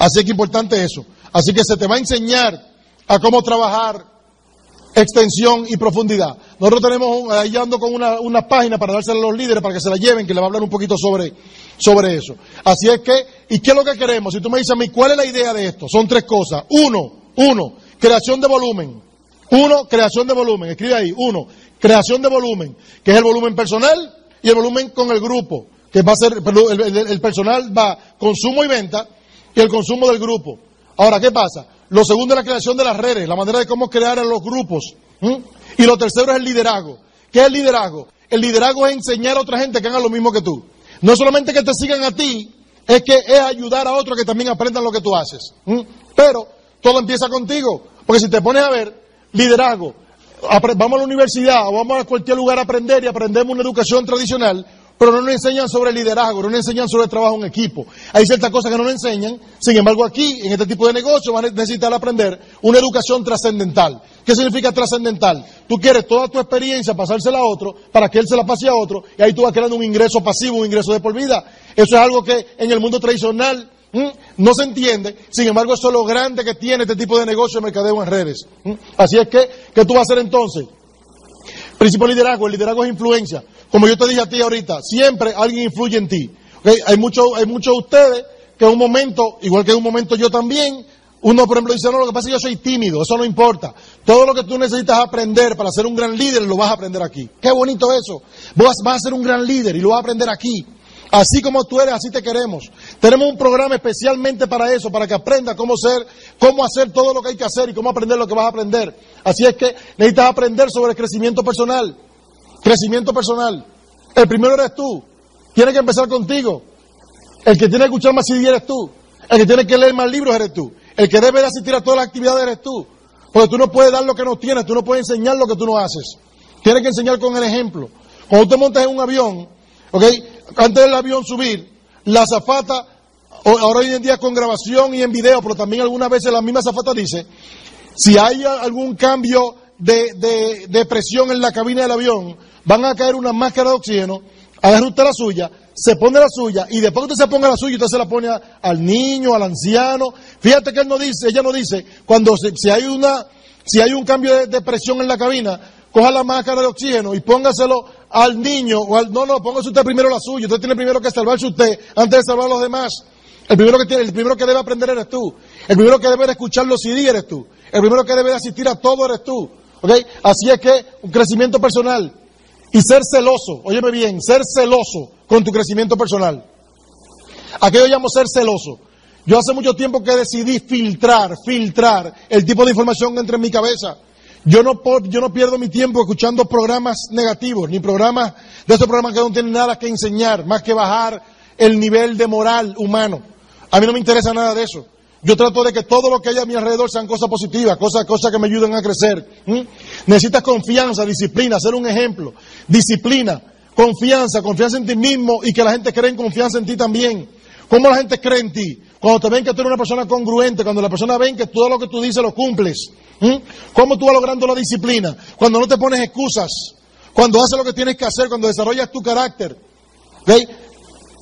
Así que importante eso. Así que se te va a enseñar a cómo trabajar extensión y profundidad. Nosotros tenemos, ahí ando con una, una, página para dársela a los líderes para que se la lleven, que le va a hablar un poquito sobre, sobre eso. Así es que, ¿y qué es lo que queremos? Si tú me dices a mí, ¿cuál es la idea de esto? Son tres cosas. Uno, uno, creación de volumen. Uno, creación de volumen. Escribe ahí, uno, creación de volumen, que es el volumen personal y el volumen con el grupo. que va a ser, el- el personal va consumo y venta y el consumo del grupo. Ahora, ¿qué pasa? Lo segundo es la creación de las redes, la manera de cómo crear a los grupos. Y lo tercero es el liderazgo. ¿Qué es el liderazgo? El liderazgo es enseñar a otra gente que haga lo mismo que tú. No solamente que te sigan a ti, es que es ayudar a otros que también aprendan lo que tú haces. Pero todo empieza contigo. Porque si te pones a ver, liderazgo, vamos a la universidad o vamos a cualquier lugar a aprender y aprendemos una educación tradicional, pero no nos enseñan sobre liderazgo, no nos enseñan sobre trabajo en equipo. Hay ciertas cosas que no nos enseñan, sin embargo aquí, en este tipo de negocio, van a necesitar aprender una educación trascendental. ¿Qué significa trascendental? Tú quieres toda tu experiencia pasársela a otro para que él se la pase a otro y ahí tú vas creando un ingreso pasivo, un ingreso de por vida. Eso es algo que en el mundo tradicional no se entiende, sin embargo eso es lo grande que tiene este tipo de negocio de mercadeo en redes. Así es que, ¿qué tú vas a hacer entonces? Principio de liderazgo, el liderazgo es influencia. Como yo te dije a ti ahorita, siempre alguien influye en ti. Hay muchos hay muchos de ustedes que en un momento, igual que en un momento yo también, uno por ejemplo dice, no, lo que pasa es que yo soy tímido, eso no importa. Todo lo que tú necesitas aprender para ser un gran líder lo vas a aprender aquí. Qué bonito eso. Vos vas a ser un gran líder y lo vas a aprender aquí. Así como tú eres, así te queremos. Tenemos un programa especialmente para eso, para que aprendas cómo ser, cómo hacer todo lo que hay que hacer y cómo aprender lo que vas a aprender. Así es que necesitas aprender sobre el crecimiento personal. Crecimiento personal. El primero eres tú. Tiene que empezar contigo. El que tiene que escuchar más CD eres tú. El que tiene que leer más libros eres tú. El que debe de asistir a todas las actividades eres tú. Porque tú no puedes dar lo que no tienes, tú no puedes enseñar lo que tú no haces. Tienes que enseñar con el ejemplo. Cuando te montas en un avión, ¿ok? Antes del avión subir, la azafata, o- ahora hoy en día con grabación y en video, pero también algunas veces la misma azafata dice, si hay algún cambio de, de- de presión en la cabina del avión, van a caer una máscara de oxígeno, agarra usted la suya, se pone la suya, y después que usted se ponga la suya, usted se la pone al niño, al anciano. Fíjate que él no dice, ella no dice, cuando si hay una, si hay un cambio de, presión en la cabina, coja la máscara de oxígeno y póngaselo al niño, o al, no, no, póngase usted primero la suya, usted tiene primero que salvarse usted antes de salvar a los demás. El primero que tiene, el primero que debe aprender eres tú. El primero que debe de escuchar los CD eres tú. El primero que debe de asistir a todo eres tú. Así es que un crecimiento personal y ser celoso, óyeme bien, ser celoso con tu crecimiento personal. ¿A qué yo llamo ser celoso? Yo hace mucho tiempo que decidí filtrar, filtrar el tipo de información que entra en mi cabeza. Yo no, yo no pierdo mi tiempo escuchando programas negativos, ni programas de esos programas que no tienen nada que enseñar, más que bajar el nivel de moral humano. A mí no me interesa nada de eso. Yo trato de que todo lo que hay a mi alrededor sean cosas positivas, cosas, cosas que me ayuden a crecer. ¿m? Necesitas confianza, disciplina, ser un ejemplo. Disciplina, confianza, confianza en ti mismo y que la gente cree en confianza en ti también. ¿Cómo la gente cree en ti? Cuando te ven que tú eres una persona congruente, cuando la persona ven que todo lo que tú dices lo cumples. ¿Cómo tú vas logrando la disciplina? Cuando no te pones excusas, cuando haces lo que tienes que hacer, cuando desarrollas tu carácter. ¿ok?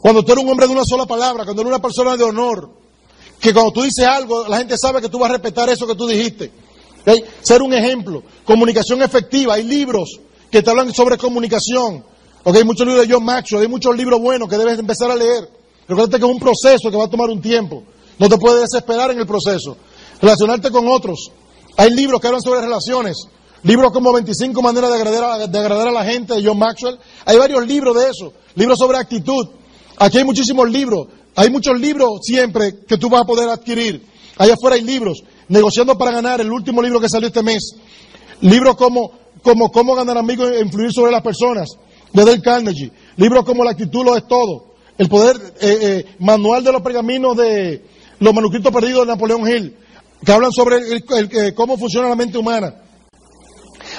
Cuando tú eres un hombre de una sola palabra, cuando eres una persona de honor, que cuando tú dices algo, la gente sabe que tú vas a respetar eso que tú dijiste. ¿ok? Ser un ejemplo. Comunicación efectiva. Hay libros que te hablan sobre comunicación. ¿ok? Hay muchos libros de John Maxwell, hay muchos libros buenos que debes empezar a leer. Recuerda que es un proceso que va a tomar un tiempo. No te puedes desesperar en el proceso. Relacionarte con otros. Hay libros que hablan sobre relaciones. Libros como 25 maneras de agradar, a, de agradar a la gente de John Maxwell. Hay varios libros de eso. Libros sobre actitud. Aquí hay muchísimos libros. Hay muchos libros siempre que tú vas a poder adquirir. Allá afuera hay libros. Negociando para ganar, el último libro que salió este mes. Libros como, como Cómo ganar amigos e influir sobre las personas, de Dale Carnegie. Libros como La actitud lo es todo. El poder, eh, eh, manual de los pergaminos de los manuscritos perdidos de Napoleón Hill, que hablan sobre el- el- el- cómo funciona la mente humana.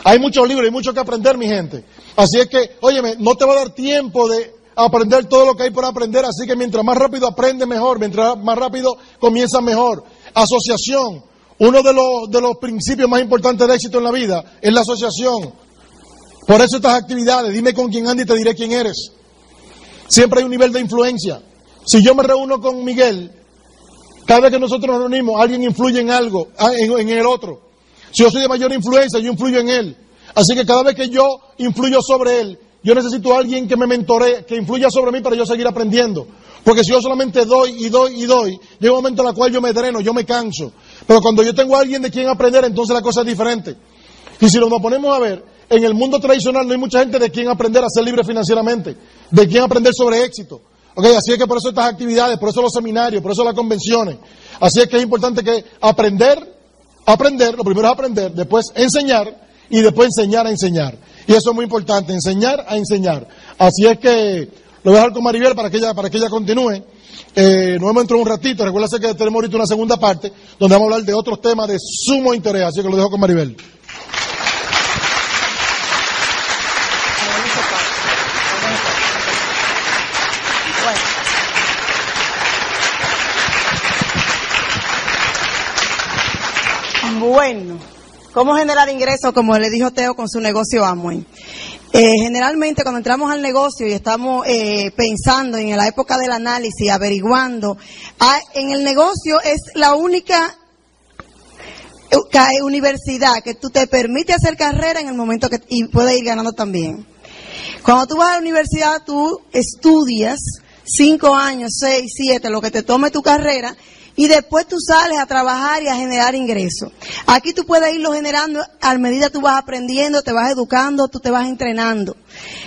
Hay muchos libros, hay mucho que aprender, mi gente. Así es que, óyeme, no te va a dar tiempo de aprender todo lo que hay por aprender, así que mientras más rápido aprende mejor, mientras más rápido comienza mejor. Asociación. Uno de los, de los principios más importantes de éxito en la vida es la asociación. Por eso estas actividades, dime con quién andas y te diré quién eres. Siempre hay un nivel de influencia. Si yo me reúno con Miguel, cada vez que nosotros nos reunimos, alguien influye en algo, ah, en, el otro. Si yo soy de mayor influencia, yo influyo en él. Así que cada vez que yo influyo sobre él, yo necesito a alguien que me mentoree, que influya sobre mí para yo seguir aprendiendo. Porque si yo solamente doy y doy y doy, llega un momento en el cual yo me dreno, yo me canso. Pero cuando yo tengo a alguien de quien aprender, entonces la cosa es diferente. Y si nos ponemos a ver, en el mundo tradicional no hay mucha gente de quien aprender a ser libre financieramente, de quien aprender sobre éxito. Okay, así es que por eso estas actividades, por eso los seminarios, por eso las convenciones. Así es que es importante que aprender, aprender, lo primero es aprender, después enseñar y después enseñar a enseñar. Y eso es muy importante, enseñar a enseñar. Así es que lo voy a dejar con Maribel para que ella, para que ella continúe. Eh, nos hemos entrado un ratito, recuerda que tenemos ahorita una segunda parte donde vamos a hablar de otros temas de sumo interés, así que lo dejo con Maribel. Bueno, ¿cómo generar ingresos? Como le dijo Teo con su negocio Amway. Eh, generalmente cuando entramos al negocio y estamos eh, pensando en la época del análisis, averiguando, ah, en el negocio es la única eh, universidad que tú te permite hacer carrera en el momento que y puedes ir ganando también. Cuando tú vas a la universidad, tú estudias cinco años, seis, siete, lo que te tome tu carrera, y después tú sales a trabajar y a generar ingresos. Aquí tú puedes irlo generando a medida que tú vas aprendiendo, te vas educando, tú te vas entrenando.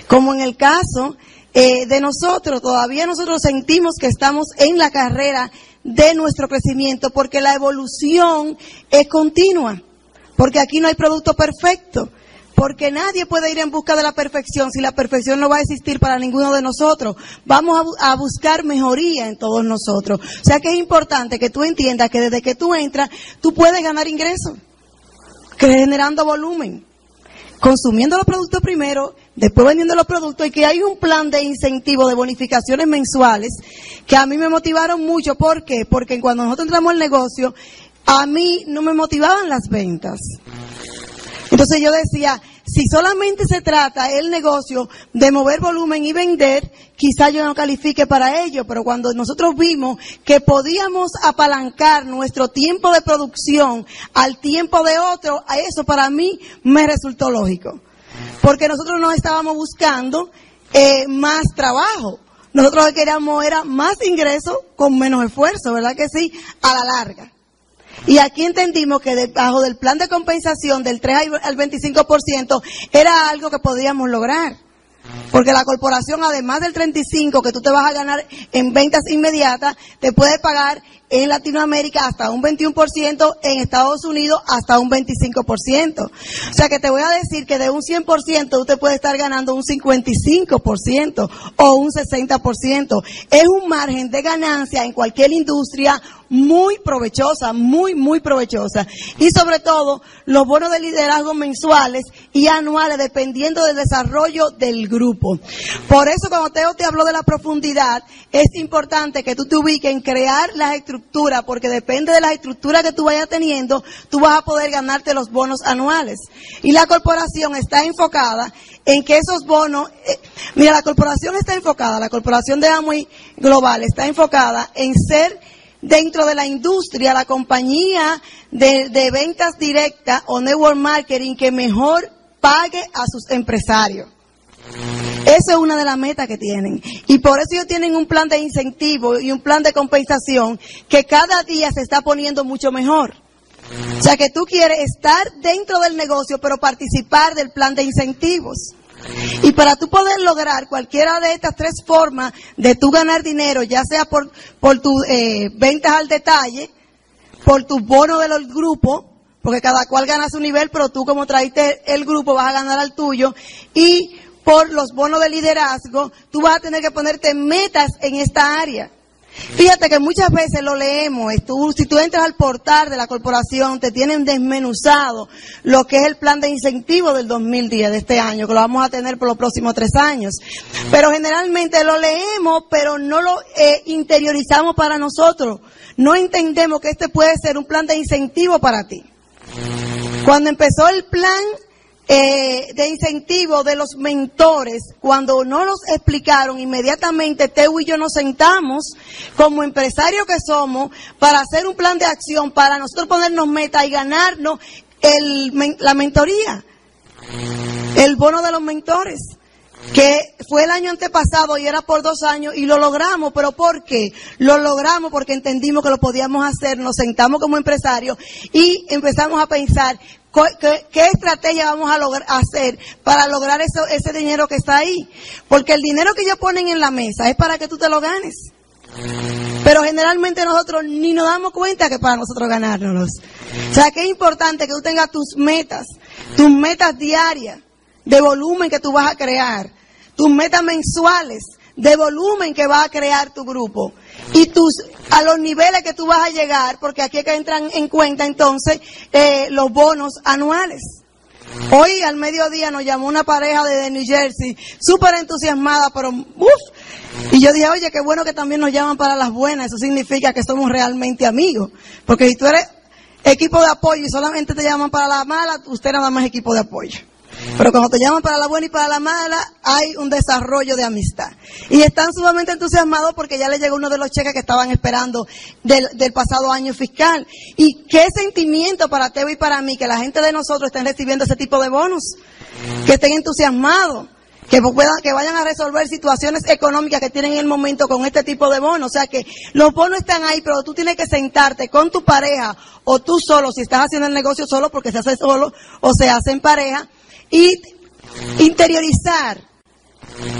Como en el caso eh, de nosotros, todavía nosotros sentimos que estamos en la carrera de nuestro crecimiento porque la evolución es continua, porque aquí no hay producto perfecto porque nadie puede ir en busca de la perfección si la perfección no va a existir para ninguno de nosotros. Vamos a, buscar mejoría en todos nosotros. O sea que es importante que tú entiendas que desde que tú entras, tú puedes ganar ingresos, generando volumen, consumiendo los productos primero, después vendiendo los productos y que hay un plan de incentivo de bonificaciones mensuales que a mí me motivaron mucho. ¿Por qué? Porque cuando nosotros entramos al negocio, a mí no me motivaban las ventas. Entonces yo decía, si solamente se trata el negocio de mover volumen y vender, quizá yo no califique para ello, pero cuando nosotros vimos que podíamos apalancar nuestro tiempo de producción al tiempo de otro, a eso para mí me resultó lógico. Porque nosotros no estábamos buscando eh, más trabajo. Nosotros lo que queríamos era más ingreso con menos esfuerzo, ¿verdad que sí? A la larga. Y aquí entendimos que debajo del plan de compensación del 3 al 25% era algo que podíamos lograr. Porque la corporación, además del 35 que tú te vas a ganar en ventas inmediatas, te puede pagar en Latinoamérica hasta un 21%, en Estados Unidos hasta un 25%. O sea que te voy a decir que de un 100% usted puede estar ganando un 55% o un 60%. Es un margen de ganancia en cualquier industria muy provechosa, muy, muy provechosa. Y sobre todo, los bonos de liderazgo mensuales y anuales dependiendo del desarrollo del grupo. Por eso cuando Teo te habló de la profundidad, es importante que tú te ubiques en crear las estructuras porque depende de la estructura que tú vayas teniendo, tú vas a poder ganarte los bonos anuales. Y la corporación está enfocada en que esos bonos, eh, mira, la corporación está enfocada, la corporación de Amway Global está enfocada en ser dentro de la industria la compañía de, de ventas directas o network marketing que mejor pague a sus empresarios. Esa es una de las metas que tienen. Y por eso ellos tienen un plan de incentivo y un plan de compensación que cada día se está poniendo mucho mejor. O sea que tú quieres estar dentro del negocio, pero participar del plan de incentivos. Y para tú poder lograr cualquiera de estas tres formas de tú ganar dinero, ya sea por, por tus eh, ventas al detalle, por tus bonos del grupo, porque cada cual gana su nivel, pero tú como traiste el grupo vas a ganar al tuyo, y por los bonos de liderazgo, tú vas a tener que ponerte metas en esta área. Fíjate que muchas veces lo leemos, si tú entras al portal de la corporación, te tienen desmenuzado lo que es el plan de incentivo del 2010, de este año, que lo vamos a tener por los próximos tres años. Pero generalmente lo leemos, pero no lo eh, interiorizamos para nosotros. No entendemos que este puede ser un plan de incentivo para ti. Cuando empezó el plan eh, de incentivo de los mentores, cuando no nos explicaron, inmediatamente Teo y yo nos sentamos como empresarios que somos para hacer un plan de acción, para nosotros ponernos meta y ganarnos el, la mentoría, el bono de los mentores que fue el año antepasado y era por dos años y lo logramos, pero ¿por qué? Lo logramos porque entendimos que lo podíamos hacer, nos sentamos como empresarios y empezamos a pensar ¿Qué, estrategia vamos a hacer para lograr eso, ese dinero que está ahí? Porque el dinero que ellos ponen en la mesa es para que tú te lo ganes. Pero generalmente nosotros ni nos damos cuenta que para nosotros ganárnoslos. O sea que es importante que tú tengas tus metas, tus metas diarias de volumen que tú vas a crear, tus metas mensuales de volumen que va a crear tu grupo y tus a los niveles que tú vas a llegar, porque aquí es que entran en cuenta entonces eh, los bonos anuales. Hoy al mediodía nos llamó una pareja de New Jersey, súper entusiasmada, pero uff. Y yo dije, oye, qué bueno que también nos llaman para las buenas, eso significa que somos realmente amigos. Porque si tú eres equipo de apoyo y solamente te llaman para la mala, usted nada más equipo de apoyo. Pero cuando te llaman para la buena y para la mala, hay un desarrollo de amistad. Y están sumamente entusiasmados porque ya les llegó uno de los cheques que estaban esperando del, pasado año fiscal. Y qué sentimiento para Teo y para mí que la gente de nosotros estén recibiendo ese tipo de bonos. Que estén entusiasmados que puedan, que vayan a resolver situaciones económicas que tienen en el momento con este tipo de bonos. O sea que los bonos están ahí, pero tú tienes que sentarte con tu pareja o tú solo, si estás haciendo el negocio solo porque se hace solo o se hace en pareja, y interiorizar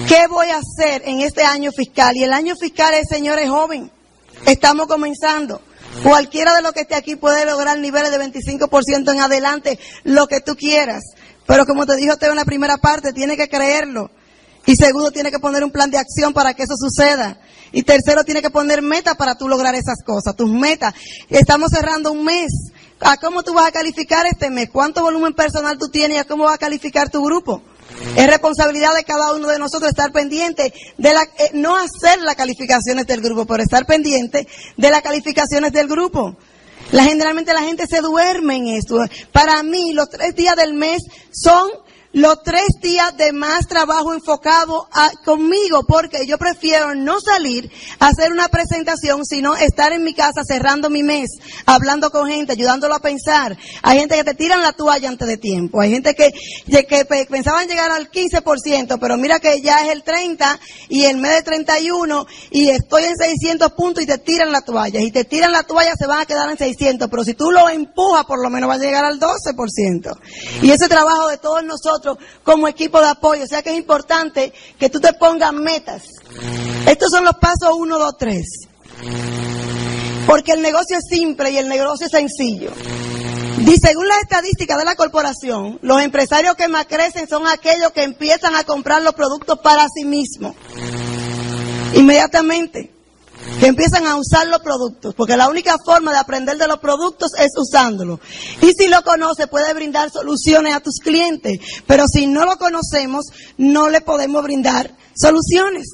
qué voy a hacer en este año fiscal. Y el año fiscal es, señores, joven. Estamos comenzando. Cualquiera de los que esté aquí puede lograr niveles de 25% en adelante, lo que tú quieras. Pero como te dijo Teo en la primera parte, tiene que creerlo. Y segundo, tiene que poner un plan de acción para que eso suceda. Y tercero, tiene que poner metas para tú lograr esas cosas, tus metas. Estamos cerrando un mes a cómo tú vas a calificar este mes, cuánto volumen personal tú tienes y a cómo vas a calificar tu grupo. Es responsabilidad de cada uno de nosotros estar pendiente de la, eh, no hacer las calificaciones del grupo, pero estar pendiente de las calificaciones del grupo. Generalmente la gente se duerme en esto. Para mí, los tres días del mes son los tres días de más trabajo enfocado conmigo, porque yo prefiero no salir a hacer una presentación, sino estar en mi casa cerrando mi mes, hablando con gente, ayudándolo a pensar. Hay gente que te tiran la toalla antes de tiempo, hay gente que, pensaban llegar al 15%, pero mira que ya es el 30 y el mes de 31 y estoy en 600 puntos y te tiran la toalla. Y te tiran la toalla se van a quedar en 600, pero si tú lo empujas por lo menos va a llegar al 12%. Y ese trabajo de todos nosotros como equipo de apoyo. O sea que es importante que tú te pongas metas. Estos son los pasos 1, 2, 3. Porque el negocio es simple y el negocio es sencillo. Y según las estadísticas de la corporación, los empresarios que más crecen son aquellos que empiezan a comprar los productos para sí mismos. Inmediatamente que empiezan a usar los productos, porque la única forma de aprender de los productos es usándolos. Y si lo conoce, puede brindar soluciones a tus clientes, pero si no lo conocemos, no le podemos brindar soluciones.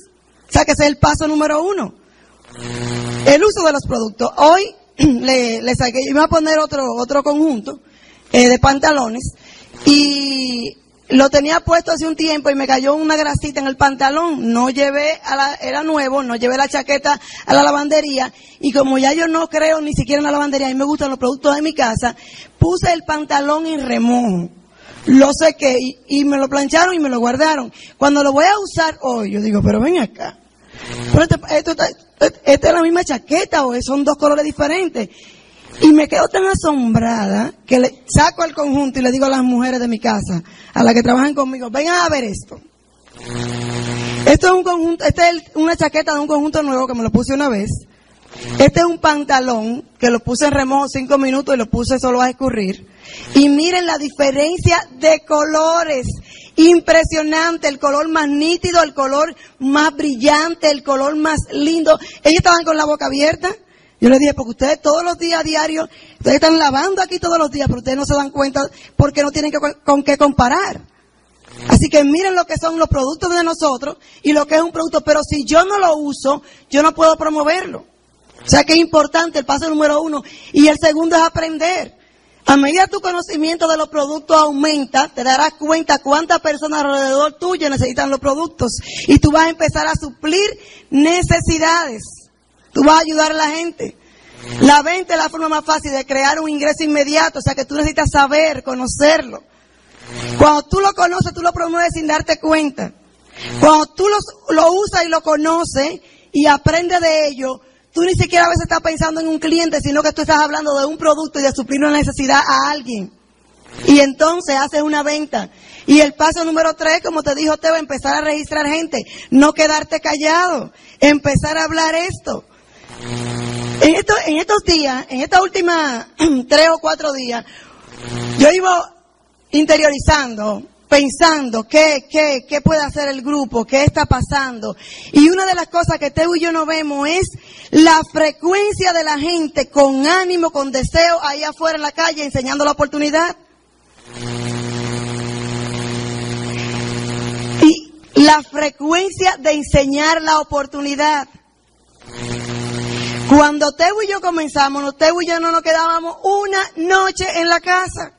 O sea que ese es el paso número uno. El uso de los productos. Hoy le, saqué, yo iba a poner otro, otro conjunto eh, de pantalones y lo tenía puesto hace un tiempo y me cayó una grasita en el pantalón. No llevé a la, era nuevo, no llevé la chaqueta a la lavandería. Y como ya yo no creo ni siquiera en la lavandería, a mí me gustan los productos de mi casa, puse el pantalón en remojo. Lo sequé y, y me lo plancharon y me lo guardaron. Cuando lo voy a usar hoy, yo digo, pero ven acá. Pero este, ¿Esta es la misma chaqueta o son dos colores diferentes? Y me quedo tan asombrada que le saco el conjunto y le digo a las mujeres de mi casa, a las que trabajan conmigo, vengan a ver esto. Esto es un conjunto, esta es una chaqueta de un conjunto nuevo que me lo puse una vez. Este es un pantalón que lo puse en remojo cinco minutos y lo puse solo a escurrir. Y miren la diferencia de colores. Impresionante, el color más nítido, el color más brillante, el color más lindo. Ellos estaban con la boca abierta. Yo le dije, porque ustedes todos los días diarios, ustedes están lavando aquí todos los días, pero ustedes no se dan cuenta porque no tienen que, con qué comparar. Así que miren lo que son los productos de nosotros y lo que es un producto, pero si yo no lo uso, yo no puedo promoverlo. O sea que es importante el paso número uno. Y el segundo es aprender. A medida que tu conocimiento de los productos aumenta, te darás cuenta cuántas personas alrededor tuyo necesitan los productos. Y tú vas a empezar a suplir necesidades. Tú vas a ayudar a la gente. La venta es la forma más fácil de crear un ingreso inmediato, o sea que tú necesitas saber, conocerlo. Cuando tú lo conoces, tú lo promueves sin darte cuenta. Cuando tú lo usas y lo conoces y aprendes de ello, tú ni siquiera a veces estás pensando en un cliente, sino que tú estás hablando de un producto y de suplir una necesidad a alguien. Y entonces haces una venta. Y el paso número tres, como te dijo Teo, empezar a registrar gente. No quedarte callado. Empezar a hablar esto. En, esto, en estos días, en estas últimas tres o cuatro días, yo iba interiorizando, pensando qué, qué, qué puede hacer el grupo, qué está pasando. Y una de las cosas que Teo y yo no vemos es la frecuencia de la gente con ánimo, con deseo, ahí afuera en la calle enseñando la oportunidad. Y la frecuencia de enseñar la oportunidad. Cuando Teo y yo comenzamos, Teo y yo no nos quedábamos una noche en la casa.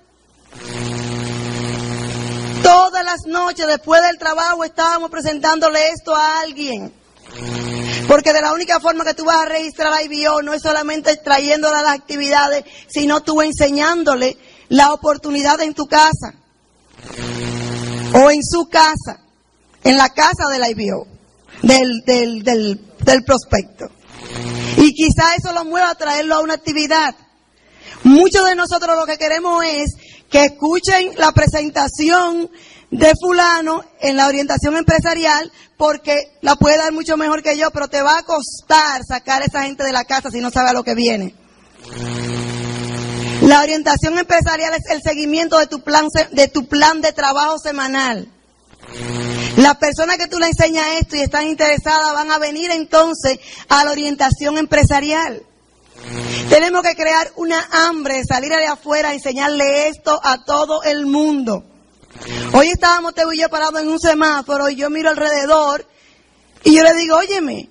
Todas las noches después del trabajo estábamos presentándole esto a alguien. Porque de la única forma que tú vas a registrar la IBO no es solamente trayéndole las actividades, sino tú enseñándole la oportunidad en tu casa. O en su casa. En la casa de la IBO. Del, del, del, del prospecto. Y quizá eso lo mueva a traerlo a una actividad. Muchos de nosotros lo que queremos es que escuchen la presentación de fulano en la orientación empresarial porque la puede dar mucho mejor que yo, pero te va a costar sacar a esa gente de la casa si no sabe a lo que viene. La orientación empresarial es el seguimiento de tu plan de tu plan de trabajo semanal. Las personas que tú le enseñas esto y están interesadas van a venir entonces a la orientación empresarial. Tenemos que crear una hambre, salir de afuera, enseñarle esto a todo el mundo. Hoy estábamos Teo y yo parados en un semáforo y yo miro alrededor y yo le digo, óyeme,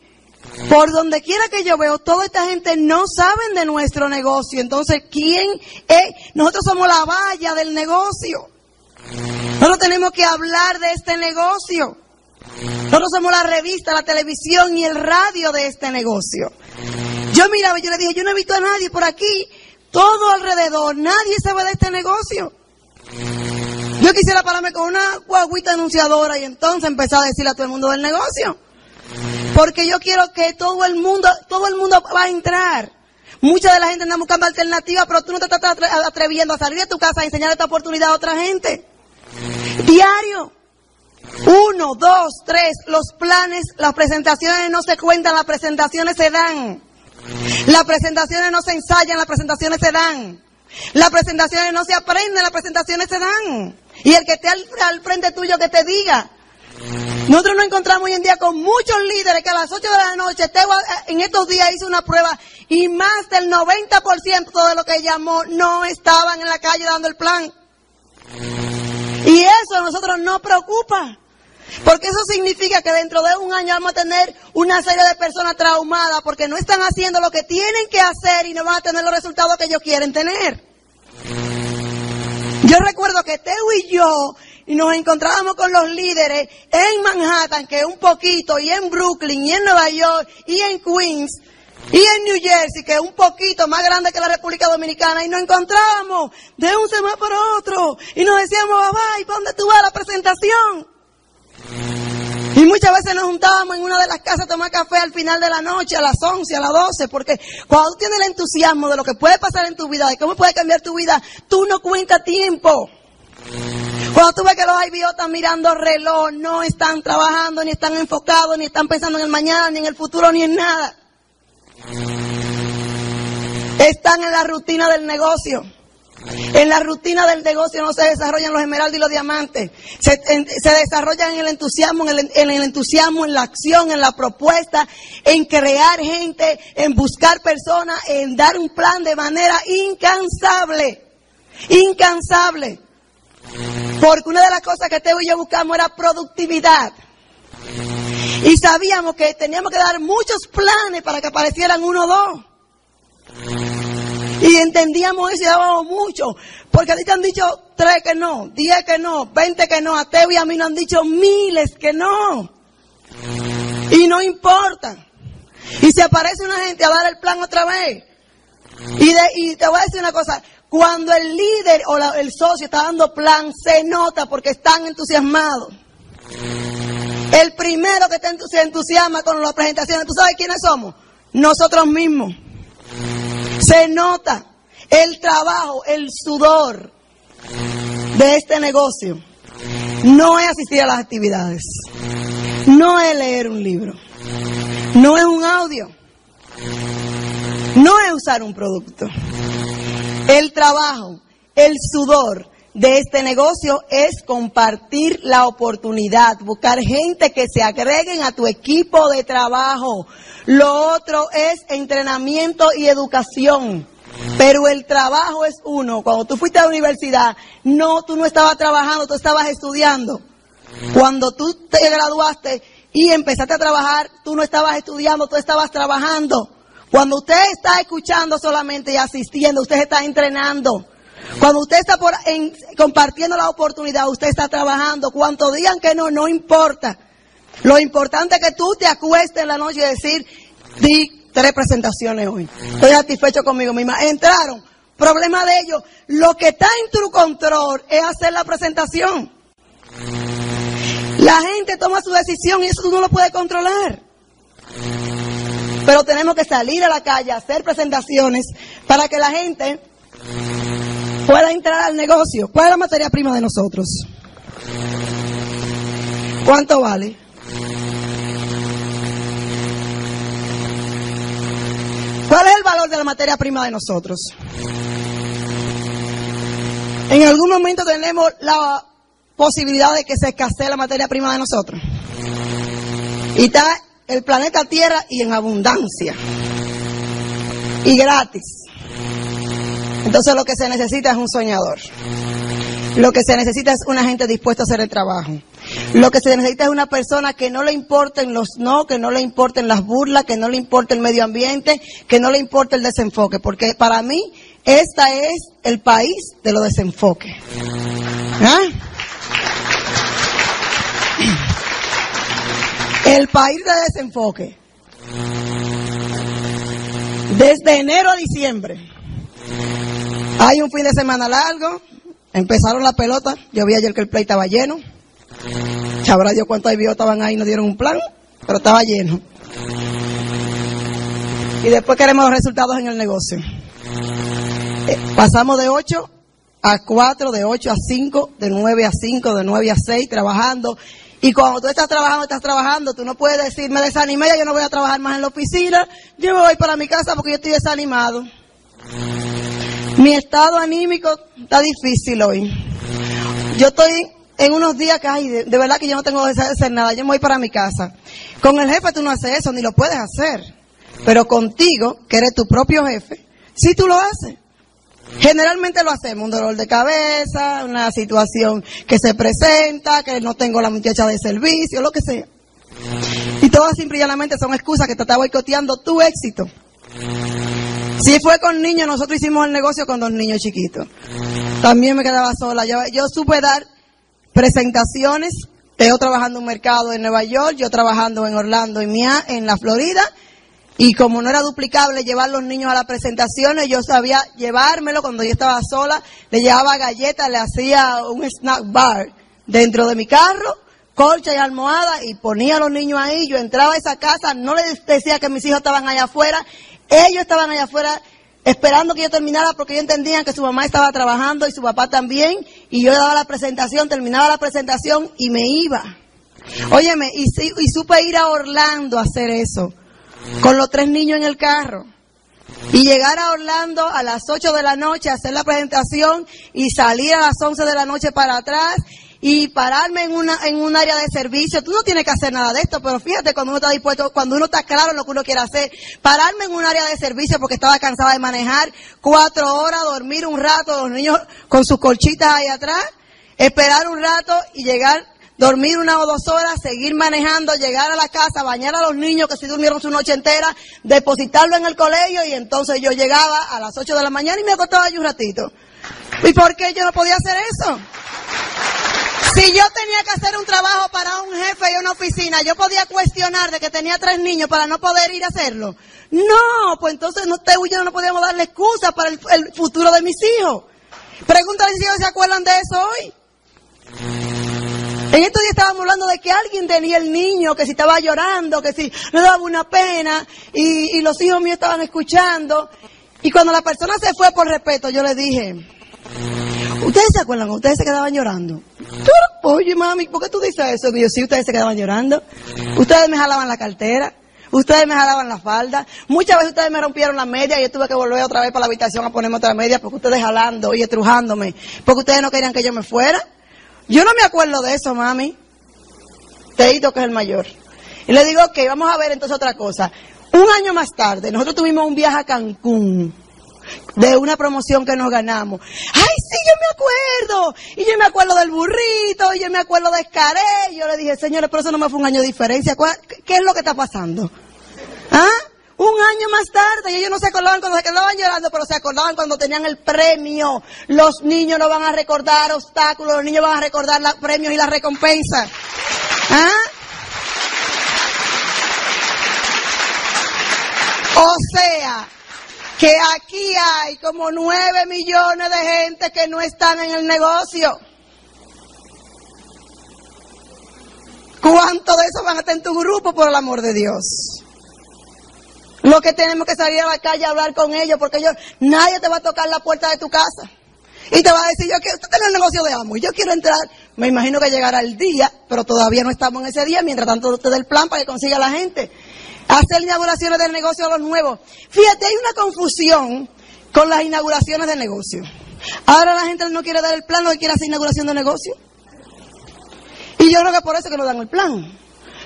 por donde quiera que yo veo, toda esta gente no saben de nuestro negocio. Entonces, ¿quién es? Nosotros somos la valla del negocio. Nosotros tenemos que hablar de este negocio. Nosotros somos la revista, la televisión y el radio de este negocio. Yo miraba y yo le dije, yo no he visto a nadie por aquí, todo alrededor, nadie sabe de este negocio. Yo quisiera pararme con una guaguita anunciadora y entonces empezar a decirle a todo el mundo del negocio. Porque yo quiero que todo el mundo, todo el mundo va a entrar. Mucha de la gente anda buscando alternativas, pero tú no te estás atreviendo a salir de tu casa a enseñar esta oportunidad a otra gente. Diario. Uno, dos, tres. Los planes, las presentaciones no se cuentan, las presentaciones se dan. Las presentaciones no se ensayan, las presentaciones se dan. Las presentaciones no se aprenden, las presentaciones se dan. Y el que esté al, frente tuyo que te diga. Nosotros nos encontramos hoy en día con muchos líderes que a las 8 de la noche, en estos días hice una prueba y más del 90% de lo que llamó no estaban en la calle dando el plan. Y eso a nosotros no preocupa. Porque eso significa que dentro de un año vamos a tener una serie de personas traumadas porque no están haciendo lo que tienen que hacer y no van a tener los resultados que ellos quieren tener. Yo recuerdo que Teo y yo nos encontrábamos con los líderes en Manhattan, que un poquito, y en Brooklyn, y en Nueva York, y en Queens, y en New Jersey, que es un poquito más grande que la República Dominicana, y nos encontrábamos de un semáforo a otro, y nos decíamos, bye, ¿para dónde tú vas a la presentación? Y muchas veces nos juntábamos en una de las casas a tomar café al final de la noche, a las 11, a las 12, porque cuando tú tienes el entusiasmo de lo que puede pasar en tu vida, de cómo puede cambiar tu vida, tú no cuentas tiempo. Cuando tú ves que los IBO están mirando reloj, no están trabajando, ni están enfocados, ni están pensando en el mañana, ni en el futuro, ni en nada. Están en la rutina del negocio. En la rutina del negocio no se desarrollan los esmeraldas y los diamantes. Se, desarrollan en el entusiasmo, en el, en el, entusiasmo, en la acción, en la propuesta, en crear gente, en buscar personas, en dar un plan de manera incansable. Incansable. Porque una de las cosas que Teo y yo buscamos era productividad. Y sabíamos que teníamos que dar muchos planes para que aparecieran uno o dos. Y entendíamos eso y dábamos mucho. Porque a ti te han dicho tres que no, diez que no, veinte que no. A Teo y a mí nos han dicho miles que no. Y no importa. Y se aparece una gente a dar el plan otra vez. Y, y te voy a decir una cosa. Cuando el líder o el socio está dando plan, se nota porque están entusiasmados. El primero que se entusiasma con las presentaciones, ¿tú sabes quiénes somos? Nosotros mismos. Se nota el trabajo, el sudor. de este negocio no es asistir a las actividades, no es leer un libro, no es un audio, no es usar un producto. El trabajo, el sudor de este negocio es compartir la oportunidad, buscar gente que se agreguen a tu equipo de trabajo. Lo otro es entrenamiento y educación. Pero el trabajo es uno. Cuando tú fuiste a la universidad, no, tú no estabas trabajando, tú estabas estudiando. Cuando tú te graduaste y empezaste a trabajar, tú no estabas estudiando, tú estabas trabajando. Cuando usted está escuchando solamente y asistiendo, usted está entrenando. Cuando usted está compartiendo la oportunidad, usted está trabajando. Cuanto digan que no, no importa. Lo importante es que tú te acuestes en la noche y decir, di tres presentaciones hoy. Estoy satisfecho conmigo misma. Entraron. Problema de ellos. Lo que está en tu control es hacer la presentación. La gente toma su decisión y eso tú no lo puedes controlar. Pero tenemos que salir a la calle, hacer presentaciones para que la gente pueda entrar al negocio. ¿Cuál es la materia prima de nosotros? ¿Cuánto vale? ¿Cuál es el valor de la materia prima de nosotros? En algún momento tenemos la posibilidad de que se escasee la materia prima de nosotros. Y está el planeta Tierra y en abundancia. Y gratis. Entonces lo que se necesita es un soñador. Lo que se necesita es una gente dispuesta a hacer el trabajo. Lo que se necesita es una persona que no le importen los no, que no le importen las burlas, que no le importe el medio ambiente, que no le importe el desenfoque. Porque para mí, este es el país de los desenfoques. ¿Ah? El país de desenfoque. Desde enero a diciembre. Hay un fin de semana largo. Empezaron la pelota. Yo vi ayer que el play estaba lleno. Sabrá Dios cuántos IBO estaban ahí, no dieron un plan, pero estaba lleno. Y después queremos los resultados en el negocio. Eh, pasamos de 8 a 4, de 8 a 5, de 9 a 5, de 9 a 6, trabajando. Y cuando tú estás trabajando, estás trabajando, tú no puedes decir, me desanimé, yo no voy a trabajar más en la oficina, yo me voy para mi casa porque yo estoy desanimado. Mi estado anímico está difícil hoy. Yo estoy en unos días que, ay, de, verdad que yo no tengo que hacer nada, yo me voy para mi casa. Con el jefe tú no haces eso, ni lo puedes hacer. Pero contigo, que eres tu propio jefe, sí tú lo haces. Generalmente lo hacemos, un dolor de cabeza, una situación que se presenta, que no tengo la muchacha de servicio, lo que sea. Y todas simple y son excusas que te está boicoteando tu éxito. Si fue con niños, nosotros hicimos el negocio con dos niños chiquitos. También me quedaba sola. Yo, yo supe dar presentaciones. Teo trabajando en un mercado en Nueva York, yo trabajando en Orlando y Mia en la Florida. Y como no era duplicable llevar los niños a las presentaciones, yo sabía llevármelo cuando yo estaba sola, le llevaba galletas, le hacía un snack bar dentro de mi carro, colcha y almohada y ponía a los niños ahí. Yo entraba a esa casa, no les decía que mis hijos estaban allá afuera, ellos estaban allá afuera esperando que yo terminara porque ellos entendían que su mamá estaba trabajando y su papá también. Y yo daba la presentación, terminaba la presentación y me iba. Óyeme, y, y supe ir a Orlando a hacer eso, con los tres niños en el carro. Y llegar a Orlando a las 8 de la noche, hacer la presentación y salir a las 11 de la noche para atrás y pararme en una en un área de servicio. Tú no tienes que hacer nada de esto, pero fíjate cuando uno está dispuesto, cuando uno está claro en lo que uno quiere hacer, pararme en un área de servicio porque estaba cansada de manejar cuatro horas, dormir un rato, los niños con sus colchitas ahí atrás, esperar un rato y llegar dormir una o dos horas, seguir manejando, llegar a la casa, bañar a los niños que si durmieron su noche entera, depositarlo en el colegio y entonces yo llegaba a las ocho de la mañana y me acostaba ahí un ratito. ¿Y por qué yo no podía hacer eso? Si yo tenía que hacer un trabajo para un jefe y una oficina, yo podía cuestionar de que tenía tres niños para no poder ir a hacerlo. No, pues entonces no, te yo no podíamos darle excusa para el, futuro de mis hijos. Pregúntale si ellos se acuerdan de eso hoy. En estos días estábamos hablando de que alguien tenía el niño, que si estaba llorando, que si le daba una pena, y, y los hijos míos estaban escuchando. Y cuando la persona se fue por respeto, yo le dije, ¿Ustedes se acuerdan? ¿Ustedes se quedaban llorando? Oye, mami, ¿por qué tú dices eso? Y yo, sí, ustedes se quedaban llorando. Ustedes me jalaban la cartera. Ustedes me jalaban la falda. Muchas veces ustedes me rompieron la media y yo tuve que volver otra vez para la habitación a ponerme otra media porque ustedes jalando y estrujándome. Porque ustedes no querían que yo me fuera. Yo no me acuerdo de eso, mami. Teito, que es el mayor. Y le digo, ok, vamos a ver entonces otra cosa. Un año más tarde, nosotros tuvimos un viaje a Cancún de una promoción que nos ganamos. ¡Ay, sí, yo me acuerdo! Y yo me acuerdo del burrito, y yo me acuerdo de Escaré. Y yo le dije, señores, pero eso no me fue un año de diferencia. ¿Qué es lo que está pasando? ¿Ah? Un año más tarde, y ellos no se acordaban cuando se quedaban llorando, pero se acordaban cuando tenían el premio. Los niños no van a recordar obstáculos, los niños van a recordar los premios y las recompensas. ¿Ah? O sea, que aquí hay como nueve millones de gente que no están en el negocio. ¿Cuánto de eso van a estar en tu grupo, por el amor de Dios? Lo que tenemos que salir a la calle a hablar con ellos, porque ellos, nadie te va a tocar la puerta de tu casa. Y te va a decir, yo quiero, usted tiene el negocio de amo, y yo quiero entrar. Me imagino que llegará el día, pero todavía no estamos en ese día, mientras tanto usted dé el plan para que consiga la gente hacer inauguraciones del negocio a los nuevos. Fíjate, hay una confusión con las inauguraciones de negocio. Ahora la gente no quiere dar el plan, no quiere hacer inauguración de negocio. Y yo creo que por eso que no dan el plan.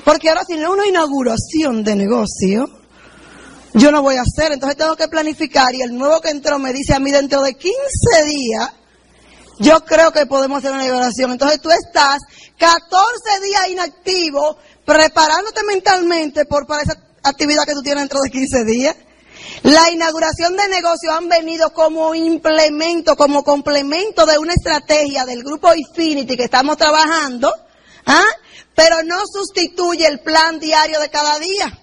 Porque ahora si no es una inauguración de negocio, yo no voy a hacer, entonces tengo que planificar y el nuevo que entró me dice a mí dentro de 15 días, yo creo que podemos hacer una inauguración. Entonces tú estás 14 días inactivo preparándote mentalmente por para esa actividad que tú tienes dentro de 15 días. La inauguración de negocios han venido como implemento, como complemento de una estrategia del grupo Infinity que estamos trabajando, ¿ah? pero no sustituye el plan diario de cada día.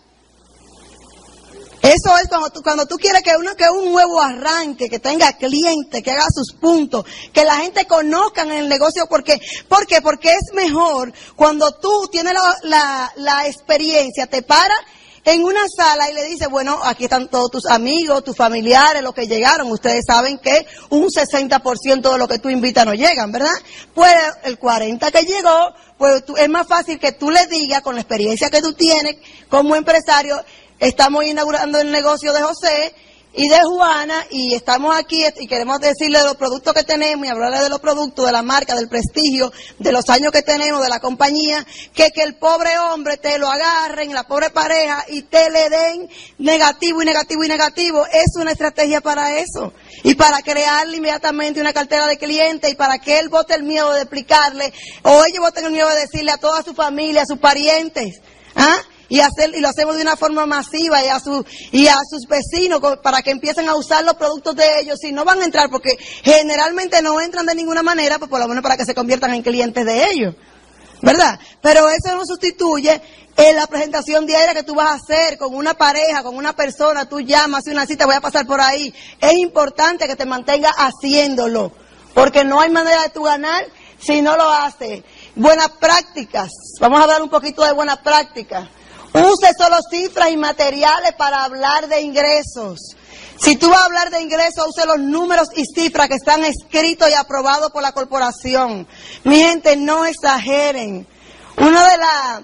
Eso es cuando tú, cuando tú quieres que uno que un nuevo arranque, que tenga clientes, que haga sus puntos, que la gente conozca en el negocio. Porque, ¿Por qué? Porque es mejor cuando tú tienes la, la, la experiencia, te paras en una sala y le dice, bueno, aquí están todos tus amigos, tus familiares, los que llegaron. Ustedes saben que un 60% de lo que tú invitas no llegan, ¿verdad? Pues el 40% que llegó, pues es más fácil que tú le digas con la experiencia que tú tienes como empresario, estamos inaugurando el negocio de José y de Juana y estamos aquí y queremos decirle de los productos que tenemos y hablarle de los productos, de la marca, del prestigio, de los años que tenemos, de la compañía, que que el pobre hombre te lo agarren, la pobre pareja y te le den negativo y negativo y negativo. Es una estrategia para eso. Y para crearle inmediatamente una cartera de clientes y para que él vote el miedo de explicarle o ellos voten el miedo de decirle a toda su familia, a sus parientes. ¿Ah? Y hacer y lo hacemos de una forma masiva y a su y a sus vecinos para que empiecen a usar los productos de ellos y no van a entrar porque generalmente no entran de ninguna manera pues por lo menos para que se conviertan en clientes de ellos ¿verdad? pero eso no sustituye en la presentación diaria que tú vas a hacer con una pareja, con una persona, tú llamas, haces una cita, voy a pasar por ahí. Es importante que te mantengas haciéndolo, porque no hay manera de tú ganar si no lo haces. Buenas prácticas, vamos a hablar un poquito de buenas prácticas. Use solo cifras y materiales para hablar de ingresos. Si tú vas a hablar de ingresos, use los números y cifras que están escritos y aprobados por la corporación. Mi gente, no exageren. Una de las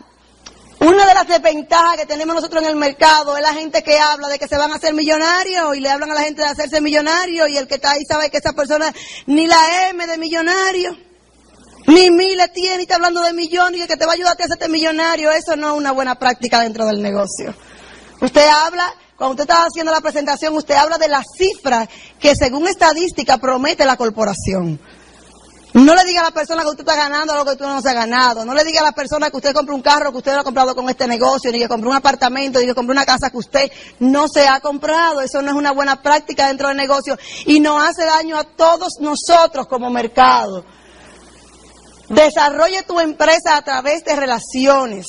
una de las desventajas que tenemos nosotros en el mercado es la gente que habla de que se van a hacer millonarios y le hablan a la gente de hacerse millonarios y el que está ahí sabe que esa persona ni la M de millonario. Ni miles tiene y está hablando de millones y que te va a ayudar a hacerte millonario. Eso no es una buena práctica dentro del negocio. Usted habla, cuando usted está haciendo la presentación, usted habla de las cifras que según estadística promete la corporación. No le diga a la persona que usted está ganando lo que usted no se ha ganado. No le diga a la persona que usted compra un carro que usted no ha comprado con este negocio, ni que compró un apartamento, ni que compró una casa que usted no se ha comprado. Eso no es una buena práctica dentro del negocio y nos hace daño a todos nosotros como mercado. Desarrolle tu empresa a través de relaciones.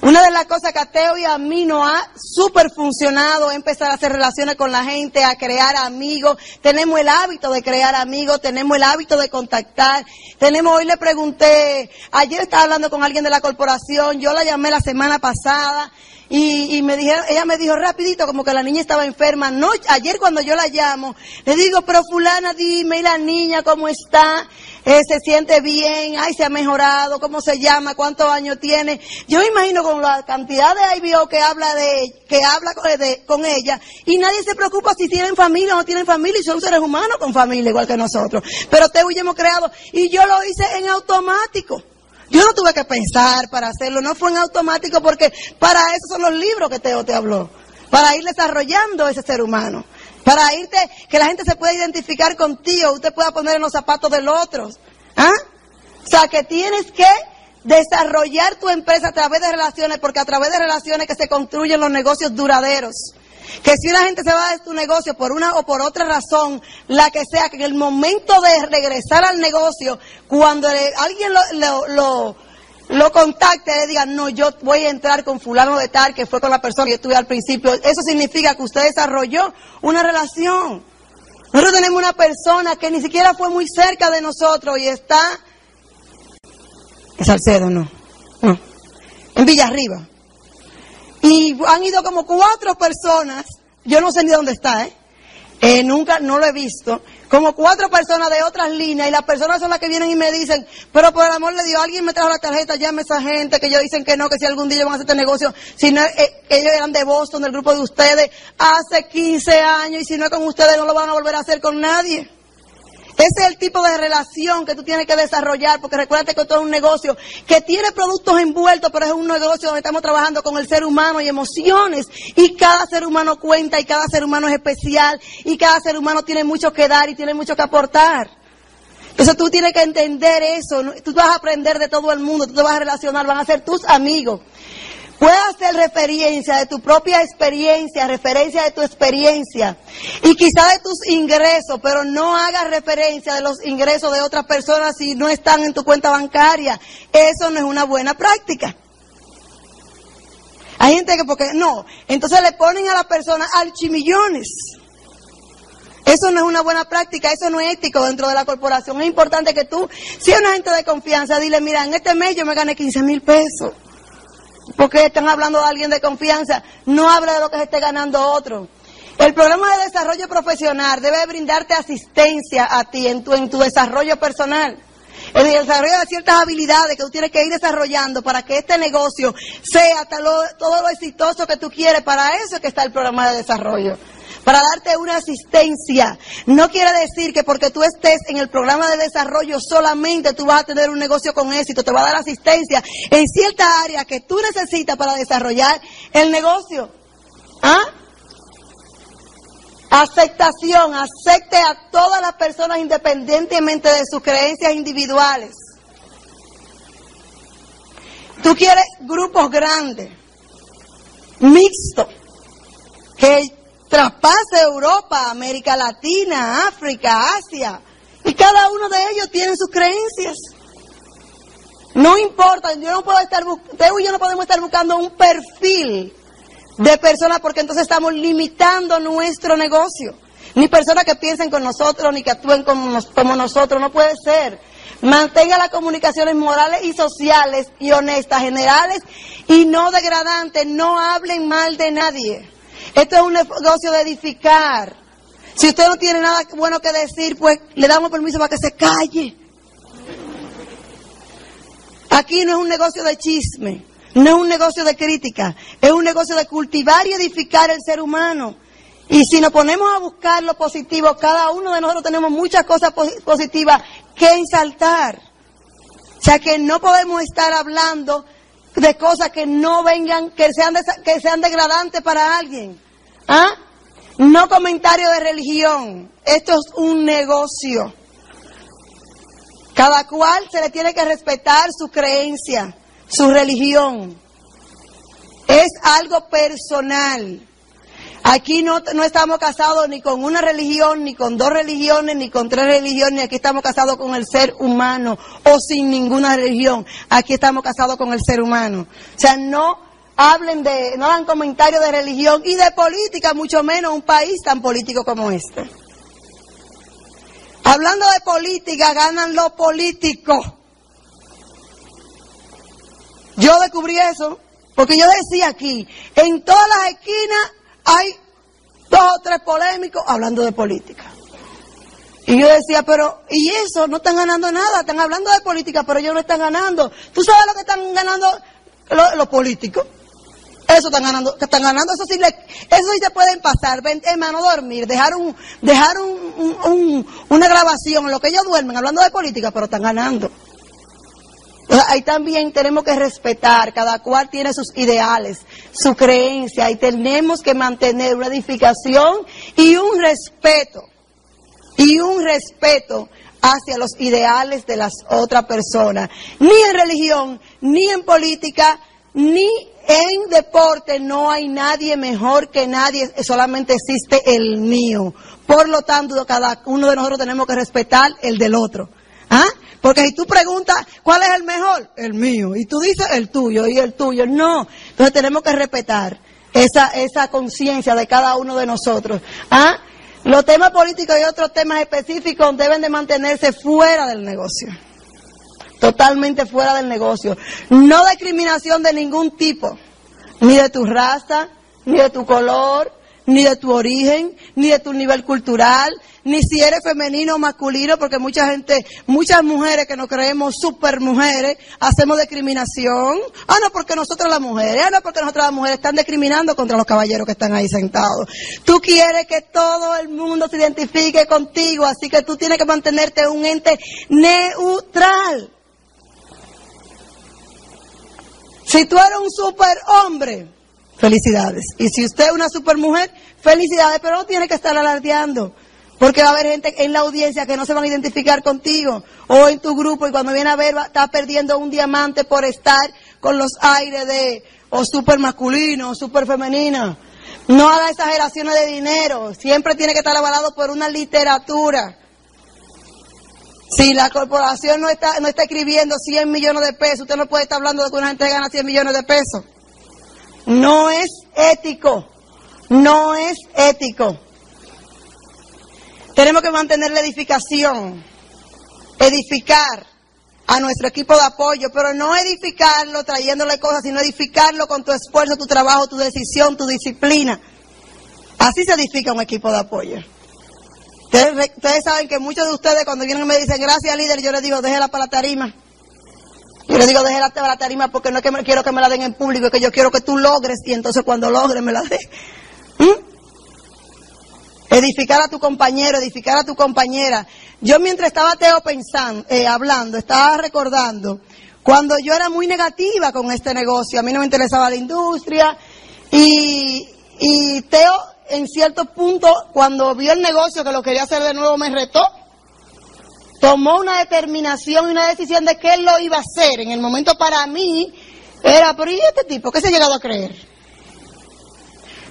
Una de las cosas que a Teo y a mí nos ha súper funcionado es empezar a hacer relaciones con la gente, a crear amigos. Tenemos el hábito de crear amigos, tenemos el hábito de contactar. Tenemos, hoy le pregunté, ayer estaba hablando con alguien de la corporación, yo la llamé la semana pasada y, y me dijeron, ella me dijo rapidito como que la niña estaba enferma. No, ayer cuando yo la llamo, le digo, pero fulana, dime, ¿y la niña cómo está? Eh, se siente bien, ay, se ha mejorado, cómo se llama, cuántos años tiene. Yo imagino con la cantidad de IBO que habla de, que habla con, de, con ella, y nadie se preocupa si tienen familia o no tienen familia, y son seres humanos con familia igual que nosotros. Pero yo hemos creado, y yo lo hice en automático. Yo no tuve que pensar para hacerlo, no fue en automático porque para eso son los libros que Teo te habló, para ir desarrollando ese ser humano, para irte, que la gente se pueda identificar contigo, usted pueda poner en los zapatos del otro. ¿Ah? O sea, que tienes que desarrollar tu empresa a través de relaciones, porque a través de relaciones que se construyen los negocios duraderos. Que si una gente se va de tu negocio por una o por otra razón, la que sea, que en el momento de regresar al negocio, cuando alguien lo, lo, lo, contacte, le diga, no, yo voy a entrar con fulano de tal, que fue con la persona que estuve al principio, eso significa que usted desarrolló una relación. Nosotros tenemos una persona que ni siquiera fue muy cerca de nosotros y está en Salcedo, no, no, en Villarriba. Y han ido como cuatro personas, yo no sé ni dónde está, ¿eh? ¿eh? nunca, no lo he visto, como cuatro personas de otras líneas y las personas son las que vienen y me dicen, pero por el amor de Dios, alguien me trajo la tarjeta, llame a esa gente que ellos dicen que no, que si algún día van a hacer este negocio, si no, eh, ellos eran de Boston, del grupo de ustedes, hace 15 años y si no es con ustedes no lo van a volver a hacer con nadie. Ese es el tipo de relación que tú tienes que desarrollar, porque recuérdate que esto es un negocio que tiene productos envueltos, pero es un negocio donde estamos trabajando con el ser humano y emociones. Y cada ser humano cuenta y cada ser humano es especial y cada ser humano tiene mucho que dar y tiene mucho que aportar. Entonces tú tienes que entender eso. Tú vas a aprender de todo el mundo, tú te vas a relacionar, van a ser tus amigos. Puedes hacer referencia de tu propia experiencia, referencia de tu experiencia y quizá de tus ingresos, pero no hagas referencia de los ingresos de otras personas si no están en tu cuenta bancaria. Eso no es una buena práctica. Hay gente que porque no, entonces le ponen a la persona archimillones. Eso no es una buena práctica, eso no es ético dentro de la corporación. Es importante que tú, si es una gente de confianza, dile, mira, en este mes yo me gané 15 mil pesos porque están hablando de alguien de confianza, no habla de lo que se esté ganando otro. El programa de desarrollo profesional debe brindarte asistencia a ti en tu, en tu desarrollo personal. El desarrollo de ciertas habilidades que tú tienes que ir desarrollando para que este negocio sea todo lo exitoso que tú quieres. Para eso es que está el programa de desarrollo para darte una asistencia. No quiere decir que porque tú estés en el programa de desarrollo solamente tú vas a tener un negocio con éxito, te va a dar asistencia en cierta área que tú necesitas para desarrollar el negocio. ¿Ah? Aceptación, acepte a todas las personas independientemente de sus creencias individuales. Tú quieres grupos grandes, mixtos, que traspase Europa, América Latina, África, Asia. Y cada uno de ellos tiene sus creencias. No importa, yo no puedo estar, Teo y yo no podemos estar buscando un perfil de personas porque entonces estamos limitando nuestro negocio. Ni personas que piensen con nosotros, ni que actúen como, como nosotros, no puede ser. Mantenga las comunicaciones morales y sociales y honestas, generales y no degradantes. No hablen mal de nadie. Esto es un negocio de edificar. Si usted no tiene nada bueno que decir, pues le damos permiso para que se calle. Aquí no es un negocio de chisme, no es un negocio de crítica, es un negocio de cultivar y edificar el ser humano. Y si nos ponemos a buscar lo positivo, cada uno de nosotros tenemos muchas cosas positivas que ensaltar. O sea que no podemos estar hablando de cosas que no vengan, que sean, que sean degradantes para alguien. ¿Ah? No comentario de religión. Esto es un negocio. Cada cual se le tiene que respetar su creencia, su religión. Es algo personal. Aquí no, no, estamos casados ni con una religión, ni con dos religiones, ni con tres religiones. Aquí estamos casados con el ser humano o sin ninguna religión. Aquí estamos casados con el ser humano. O sea, no hablen de, no hagan comentarios de religión y de política, mucho menos un país tan político como este. Hablando de política, ganan los políticos. Yo descubrí eso, porque yo decía aquí, en todas las esquinas hay dos o tres polémicos hablando de política. Y yo decía, pero, ¿y eso? No están ganando nada, están hablando de política, pero ellos no están ganando. ¿Tú sabes lo que están ganando los, políticos? Eso están ganando, que están ganando, eso sí, le, eso sí se pueden pasar, ven, hermano, dormir, dejar un, dejar un, una grabación, en lo que ellos duermen, hablando de política, pero están ganando. Ahí también tenemos que respetar, cada cual tiene sus ideales, su creencia, y tenemos que mantener una edificación y un respeto y un respeto hacia los ideales de las otras personas. Ni en religión, ni en política, ni en deporte no hay nadie mejor que nadie, solamente existe el mío. Por lo tanto, cada uno de nosotros tenemos que respetar el del otro. ¿Ah? Porque si tú preguntas cuál es el mejor, el mío, y tú dices el tuyo y el tuyo, no. Entonces tenemos que respetar esa, esa conciencia de cada uno de nosotros. ¿Ah? Los temas políticos y otros temas específicos deben de mantenerse fuera del negocio. Totalmente fuera del negocio. No discriminación de ningún tipo. Ni de tu raza, ni de tu color, ni de tu origen, ni de tu nivel cultural, ni si eres femenino o masculino, porque mucha gente, muchas mujeres que nos creemos super mujeres, hacemos discriminación. Ah, no, porque nosotros las mujeres, ah, no, porque nosotros las mujeres están discriminando contra los caballeros que están ahí sentados. Tú quieres que todo el mundo se identifique contigo, así que tú tienes que mantenerte un ente neutral. Si tú eres un super hombre, felicidades. Y si usted es una super mujer, felicidades, pero no tiene que estar alardeando. Porque va a haber gente en la audiencia que no se van a identificar contigo o en tu grupo y cuando viene a ver está perdiendo un diamante por estar con los aires de o super masculino o super femenina. No haga exageraciones de dinero, siempre tiene que estar avalado por una literatura. Si la corporación no está, no está escribiendo 100 millones de pesos, usted no puede estar hablando de que una gente gana 100 millones de pesos. No es ético, no es ético. Tenemos que mantener la edificación, edificar a nuestro equipo de apoyo, pero no edificarlo trayéndole cosas, sino edificarlo con tu esfuerzo, tu trabajo, tu decisión, tu disciplina. Así se edifica un equipo de apoyo. Ustedes, saben que muchos de ustedes cuando vienen y me dicen gracias líder, yo les digo déjela para la tarima. Yo les digo para la tarima porque no es que me, quiero que me la den en público, es que yo quiero que tú logres y entonces cuando logres me la den. ¿Mm? edificar a tu compañero, edificar a tu compañera. Yo mientras estaba Teo pensando, eh, hablando, estaba recordando cuando yo era muy negativa con este negocio, a mí no me interesaba la industria y, y Teo en cierto punto cuando vio el negocio que lo quería hacer de nuevo me retó. Tomó una determinación y una decisión de que él lo iba a hacer. En el momento para mí era, pero ¿y este tipo qué se ha llegado a creer?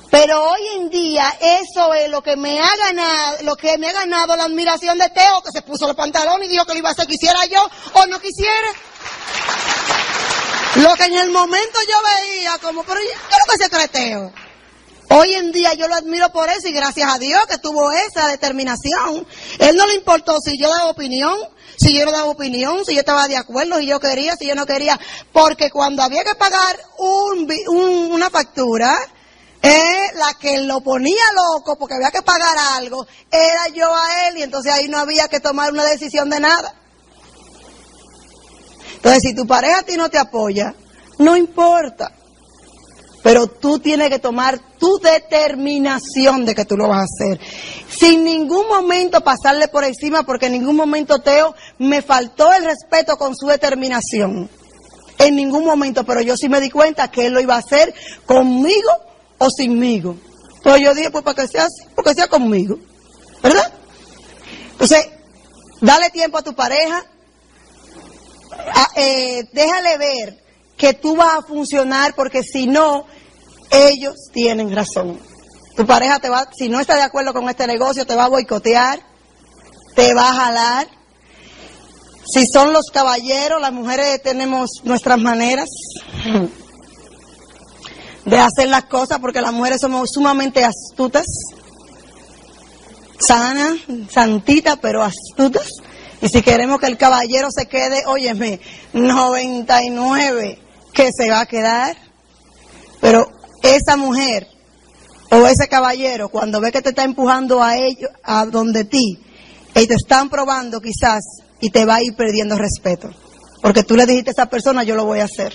Pero hoy en día eso es lo que me ha ganado, lo que me ha ganado la admiración de Teo, que se puso los pantalones y dijo que lo iba a hacer quisiera yo o no quisiera. Lo que en el momento yo veía como, pero ¿qué es lo que se cree Teo? Hoy en día yo lo admiro por eso y gracias a Dios que tuvo esa determinación. Él no le importó si yo daba opinión, si yo no daba opinión, si yo estaba de acuerdo, si yo quería, si yo no quería. Porque cuando había que pagar un, una factura, la que lo ponía loco porque había que pagar algo, era yo a él y entonces ahí no había que tomar una decisión de nada. Entonces, si tu pareja a ti no te apoya, no importa. Pero tú tienes que tomar tu determinación de que tú lo vas a hacer. Sin ningún momento pasarle por encima, porque en ningún momento Teo me faltó el respeto con su determinación. En ningún momento, pero yo sí me di cuenta que él lo iba a hacer conmigo o sinmigo. Entonces yo dije, pues para que sea así, porque sea conmigo. ¿Verdad? Entonces, dale tiempo a tu pareja, eh, déjale ver que tú vas a funcionar porque si no, ellos tienen razón. Tu pareja te va, si no está de acuerdo con este negocio, te va a boicotear, te va a jalar. Si son los caballeros, las mujeres tenemos nuestras maneras. de hacer las cosas porque las mujeres somos sumamente astutas, sanas, santitas, pero astutas. Y si queremos que el caballero se quede, óyeme, 99, que se va a quedar. Pero esa mujer o ese caballero, cuando ve que te está empujando a ellos, a donde ti, y te están probando quizás, y te va a ir perdiendo respeto. Porque tú le dijiste a esa persona, yo lo voy a hacer.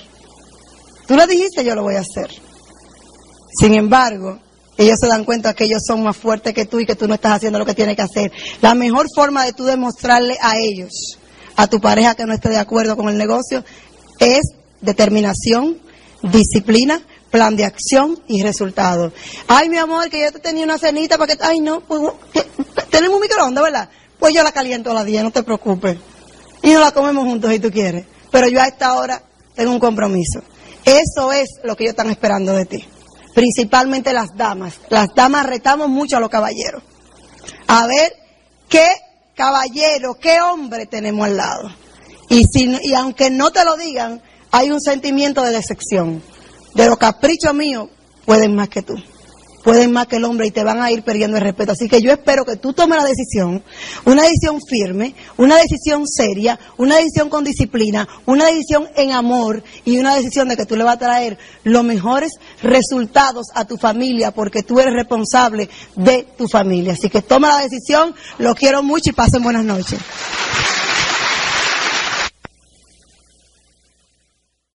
Tú le dijiste, yo lo voy a hacer. Sin embargo, ellos se dan cuenta que ellos son más fuertes que tú y que tú no estás haciendo lo que tienes que hacer. La mejor forma de tú demostrarle a ellos, a tu pareja que no esté de acuerdo con el negocio, es determinación, disciplina, plan de acción y resultado. Ay, mi amor, que yo te tenía una cenita para que... Ay, no, pues, tenemos un microondas, ¿verdad? Pues yo la caliento a las 10, no te preocupes. Y nos la comemos juntos si tú quieres. Pero yo a esta hora tengo un compromiso. Eso es lo que ellos están esperando de ti principalmente las damas. Las damas retamos mucho a los caballeros. A ver qué caballero, qué hombre tenemos al lado. Y, si, y aunque no te lo digan, hay un sentimiento de decepción. De los caprichos míos, pueden más que tú pueden más que el hombre y te van a ir perdiendo el respeto. Así que yo espero que tú tomes la decisión, una decisión firme, una decisión seria, una decisión con disciplina, una decisión en amor y una decisión de que tú le vas a traer los mejores resultados a tu familia porque tú eres responsable de tu familia. Así que toma la decisión, lo quiero mucho y pasen buenas noches.